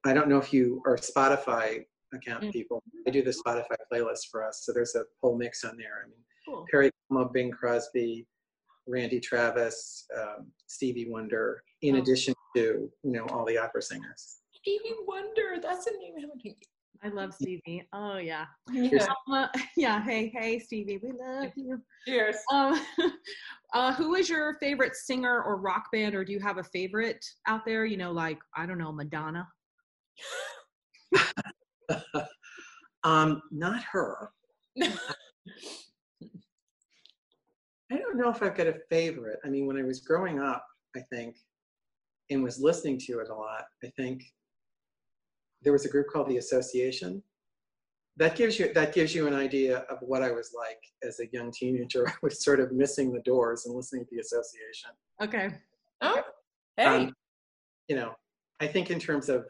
I don't know if you are Spotify account Mm. people. I do the Spotify playlist for us, so there's a whole mix on there. I mean, Cool. Perry Como, Bing Crosby, Randy Travis, um, Stevie Wonder, in Oh. addition to you know all the opera singers. Stevie Wonder. That's a name. I haven't- I love Stevie. Oh yeah. Yeah. Uh, yeah. Hey, hey, Stevie, we love you. Cheers. Um, uh, who is your favorite singer or rock band, or do you have a favorite out there? You know, like I don't know, Madonna. um, not her. I don't know if I've got a favorite. I mean, when I was growing up, I think, and was listening to it a lot, I think there was a group called the Association. That gives you that gives you an idea of what I was like as a young teenager. I was sort of missing the doors and listening to the Association. Okay. Oh, hey. Um, you know, I think in terms of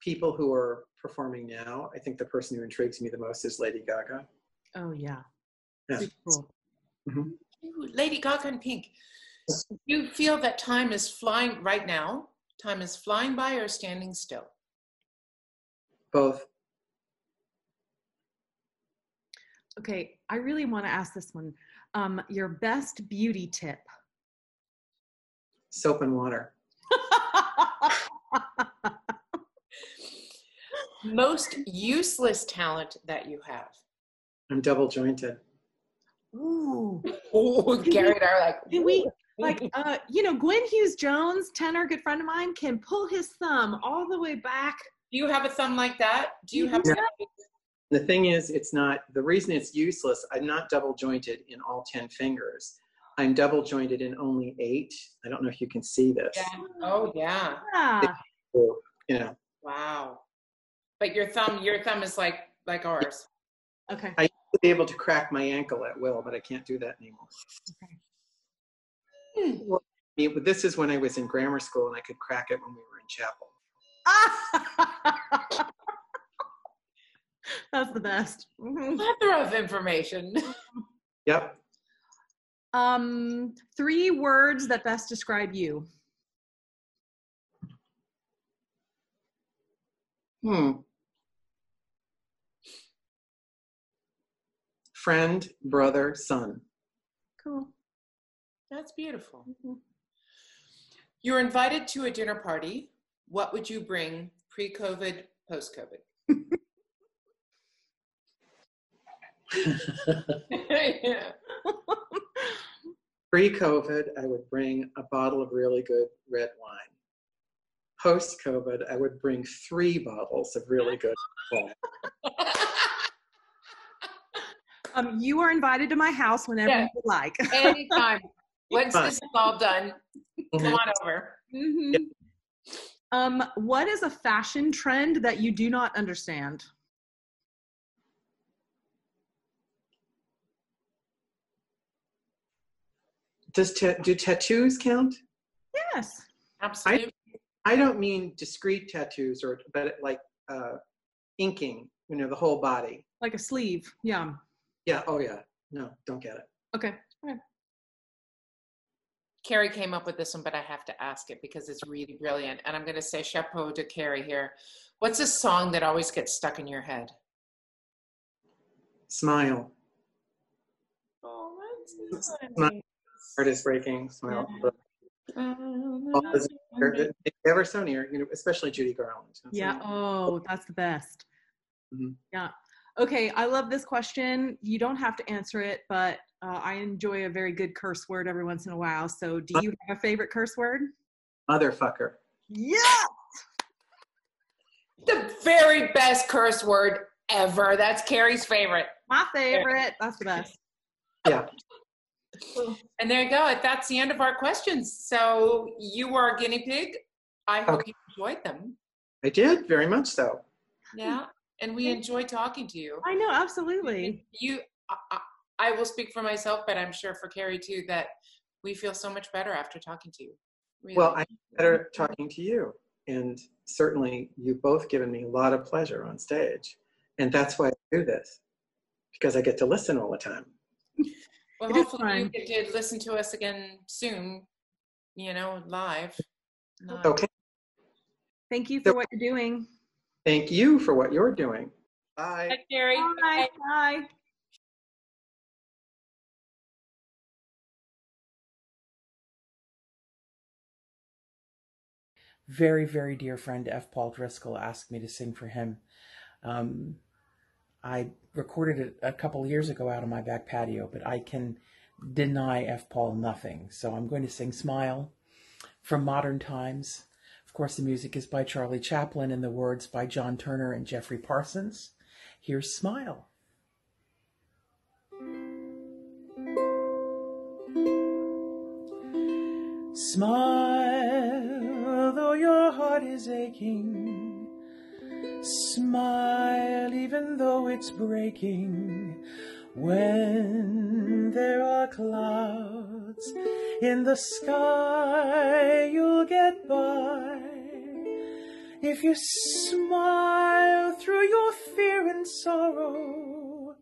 people who are performing now, I think the person who intrigues me the most is Lady Gaga. Oh yeah. Yeah. Super cool. Ooh, Lady Gaga and Pink. Do you feel that time is flying right now? Time is flying by or standing still? Both. Okay, I really want to ask this one. Um, your best beauty tip. Soap and water. Most useless talent that you have. I'm double jointed. Ooh. Oh, Gary and I are like, Can we like uh you know Gwyn Hughes Jones, tenor, good friend of mine, can pull his thumb all the way back. do you have a thumb like that? Do you have? Yeah. The thing is, it's not, the reason it's useless, I'm not double jointed in all 10 fingers. I'm double jointed in only eight. I don't know if you can see this. Yeah. Oh yeah. Yeah. You know, Wow. But your thumb, your thumb is like like ours. Okay. I- used to be able to crack my ankle at will, but I can't do that anymore. Hmm. I mean, but this is when I was in grammar school and I could crack it when we were in chapel. That's the best. Plethora of information. Yep. Um, three words that best describe you. Hmm. Friend, brother, son. Cool. That's beautiful. Mhm. You're invited to a dinner party. What would you bring pre-COVID, post-COVID? yeah. Pre COVID, I would bring a bottle of really good red wine. Post COVID, I would bring three bottles of really good wine. Um, you are invited to my house whenever Yeah. you would like. Anytime. Once Fine. this is all done, come Mhm. on over. Mhm. Um, what is a fashion trend that you do not understand? Does ta- do tattoos count? Yes. Absolutely. I don't mean discrete tattoos or but like uh, inking, you know, the whole body. Like a sleeve. Yeah. Yeah. Oh yeah. No, don't get it. Okay. Carrie came up with this one, but I have to ask it because it's really brilliant. And I'm going to say chapeau to Carrie here. What's a song that always gets stuck in your head? Smile. Oh, that's My heart is breaking. Smile. All is- ever so near, you know, especially Judy Garland. Yeah. Oh, that's the best. Mhm. Yeah. Okay. I love this question. You don't have to answer it, but uh, I enjoy a very good curse word every once in a while. So, do you have a favorite curse word? Motherfucker. Yeah. The very best curse word ever. That's Carrie's favorite. My favorite. That's the best. Yeah. And there you go. That's the end of our questions. So you were a guinea pig. I hope Okay. you enjoyed them. I did very much so. Yeah. And we enjoy talking to you. I know. Absolutely. You, I, I- I will speak for myself, but I'm sure for Carrie too, that we feel so much better after talking to you. Really. Well, I'm better talking to you. And certainly you've both given me a lot of pleasure on stage. And that's why I do this, because I get to listen all the time. well, it is hopefully you fun. get to listen to us again soon, you know, live. Live. Um, okay. Thank you for what you're doing. Thank you for what you're doing. Bye. Bye, Carrie. Bye. Bye. very, very dear friend F. Paul Driscoll asked me to sing for him. Um, I recorded it a couple years ago out on my back patio, but I can deny F. Paul nothing. So I'm going to sing Smile from Modern Times. Of course, the music is by Charlie Chaplin and the words by John Turner and Geoffrey Parsons. Here's Smile. Smile, though your heart is aching. Smile, even though it's breaking. When there are clouds in the sky, you'll get by. if you smile through your fear and sorrow,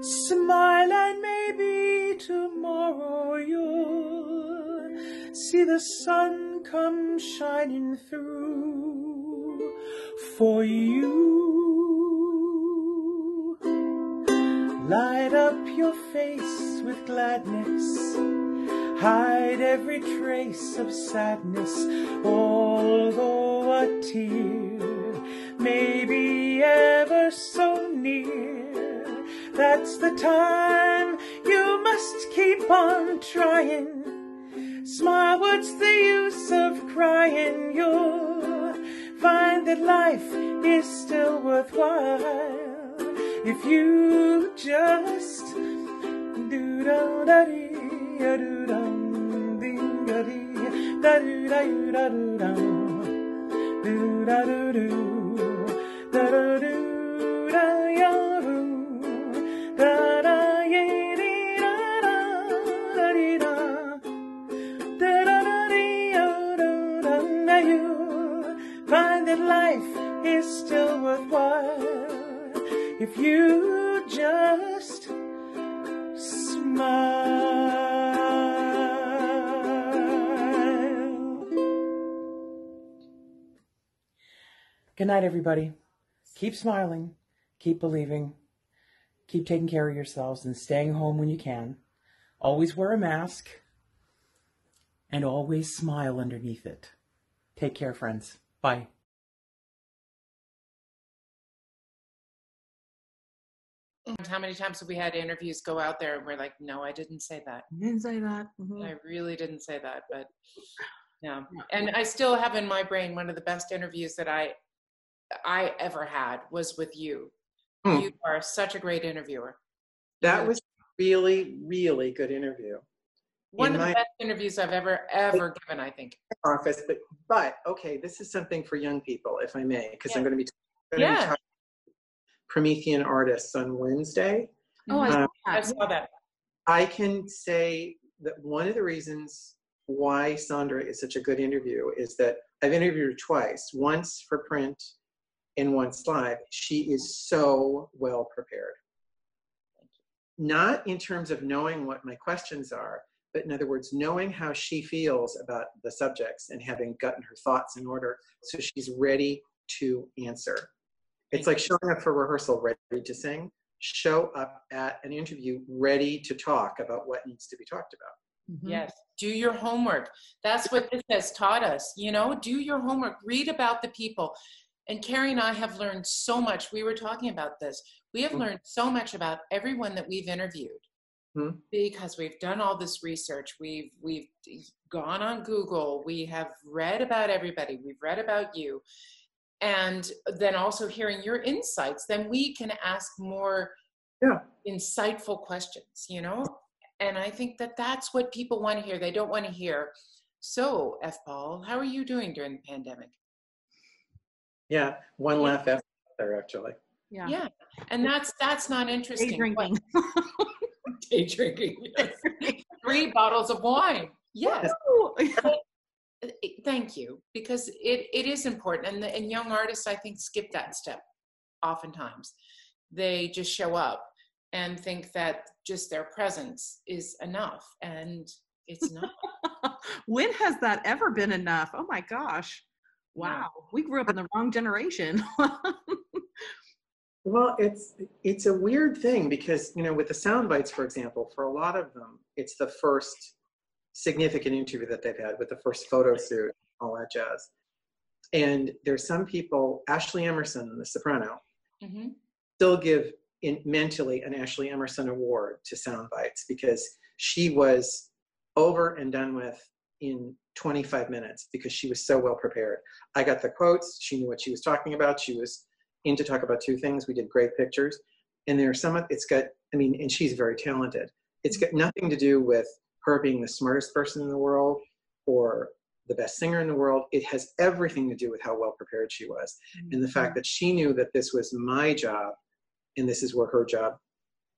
smile and maybe tomorrow you'll see the sun come shining through for you. Light up your face with gladness. Hide every trace of sadness, although a tear may be ever so near. That's the time you must keep on trying. Smile, what's the use of crying? You'll find that life is still worthwhile if you just do da da dee do dum ding da dee da do da do da do dum do da do do da da do da ya do da da ye dee da da da dee da da da da dee do da da you find that life is still worthwhile if you just smile. Good night, everybody. Keep smiling, keep believing, keep taking care of yourselves and staying home when you can. Always wear a mask and always smile underneath it. Take care, friends. Bye. How many times have we had interviews go out there and we're like, no, I didn't say that. Didn't say that. Mhm. I really didn't say that, but yeah. And I still have in my brain one of the best interviews that I I ever had was with you. Hmm. You are such a great interviewer. That was really, really good interview. One In of the my- best interviews I've ever ever given, I think. Office, but but okay, this is something for young people, if I may, because I'm going to be, going to be Yeah. talking Promethean artists on Wednesday. Oh, I uh, saw I that. saw that. I can say that one of the reasons why Sandra is such a good interview is that I've interviewed her twice, once for print and once live. She is so well prepared. Not in terms of knowing what my questions are, but in other words, knowing how she feels about the subjects and having gotten her thoughts in order so she's ready to answer. It's like showing up for rehearsal ready to sing. Show up at an interview ready to talk about what needs to be talked about. Mhm. Yes. Do your homework. That's what this has taught us. You know, do your homework. Read about the people. And Carrie and I have learned so much. We were talking about this. We have Mhm. learned so much about everyone that we've interviewed Mhm. because we've done all this research. We've we've gone on Google. We have read about everybody. We've read about you. And then also hearing your insights, then we can ask more Yeah. insightful questions, you know? And I think that that's what people want to hear. They don't want to hear, so, F. Paul, how are you doing during the pandemic? Yeah, one Yeah. laugh after there actually. Yeah. Yeah. And that's that's not Day interesting. drinking. Day drinking. yes. Three bottles of wine. Yes. Uh, Thank you. Because it, it is important. And, the, and young artists, I think, skip that step oftentimes. They just show up and think that just their presence is enough. And it's not. when has that ever been enough? Oh my gosh. No. Wow. We grew up in the wrong generation. Well, it's it's a weird thing because you know with the sound bites, for example, for a lot of them, it's the first significant interview that they've had with the first photo shoot, all that jazz. And there's some people, Ashley Emerson, the soprano, Mhm. still give in mentally an Ashley Emerson award to sound bites because she was over and done with in 25 minutes because she was so well prepared. I got the quotes. She knew what she was talking about. She was in to talk about two things. We did great pictures. And there's some, it's got, I mean, and she's very talented. It's got nothing to do with her being the smartest person in the world or the best singer in the world. It has everything to do with how well prepared she was mm-hmm. and the fact that she knew that this was my job and this is where her job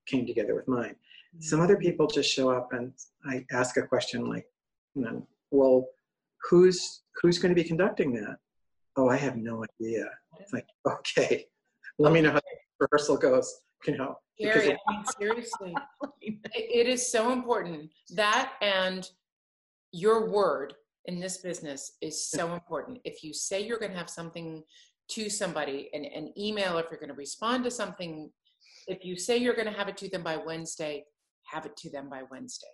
came together with mine. Some other people just show up and I ask a question like, you know, well, who's who's going to be conducting that? Oh, I have no idea. It's like, okay, let me know how the rehearsal goes, you know. Gary, it- I mean, seriously, it, it is so important. That and your word in this business is so important. If you say you're going to have something to somebody, an, an email, if you're going to respond to something, if you say you're going to have it to them by Wednesday, have it to them by Wednesday.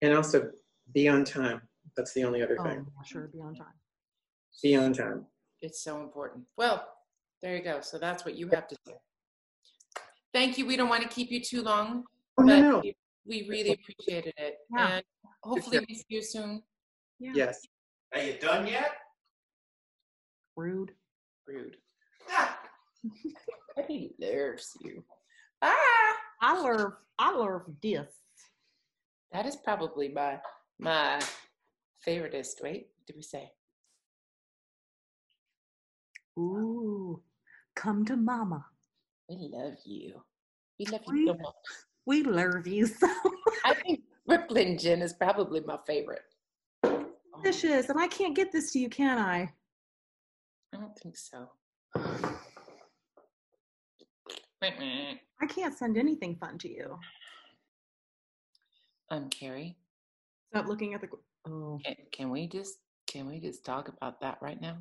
And also be on time. That's the only other Oh, thing. yeah, sure, be on time. Be on time. It's so important. Well, there you go. So that's what you have to do. Thank you. We don't want to keep you too long, Oh, but no, no. we, we really appreciated it. Yeah. And hopefully we see you soon. Yeah. Yes. Are you done yet? Rude. Rude. Ah, He loves you. Ah, I love, I love this. that is probably my my favoriteest. Wait, what did we say? Ooh, come to mama. We love you. We love We- you so much. We love you so I think Brooklyn Gin is probably my favorite. Oh, delicious. And I can't get this to you, can I? I don't think so. I can't send anything fun to you. I'm Carrie. Stop looking at the. Oh, Can, can we just can we just talk about that right now?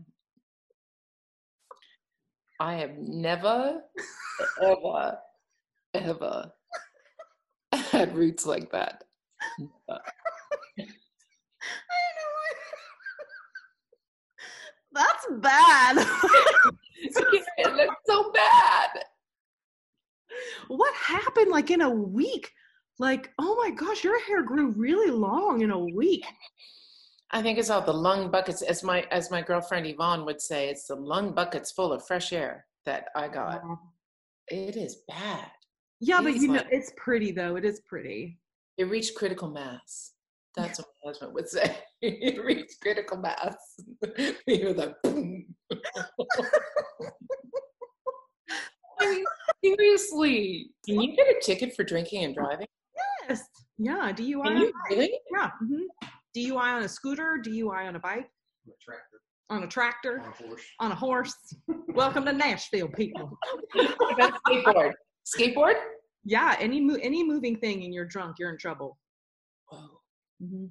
I have never, ever, ever had roots like that. That's bad. it looks so bad. what happened? Like in a week? Like, oh my gosh, your hair grew really long in a week. I think it's all the lung buckets, as my as my girlfriend Yvonne would say, it's the lung buckets full of fresh air that I got. It is bad. Yeah, but He's you know, it's pretty though. It is pretty. It reached critical mass. That's what my husband would say. it reached critical mass. you hear that boom. I mean, seriously, can you get a ticket for drinking and driving? Yes. Yeah. DUI. Can you really? Yeah. hmm DUI on a scooter. DUI on a bike. tractor On a tractor. on a horse. On a horse. Welcome to Nashville, people. Skateboard? Skateboard? Yeah. Any mo- any moving thing and you're drunk, you're in trouble. Whoa. hmm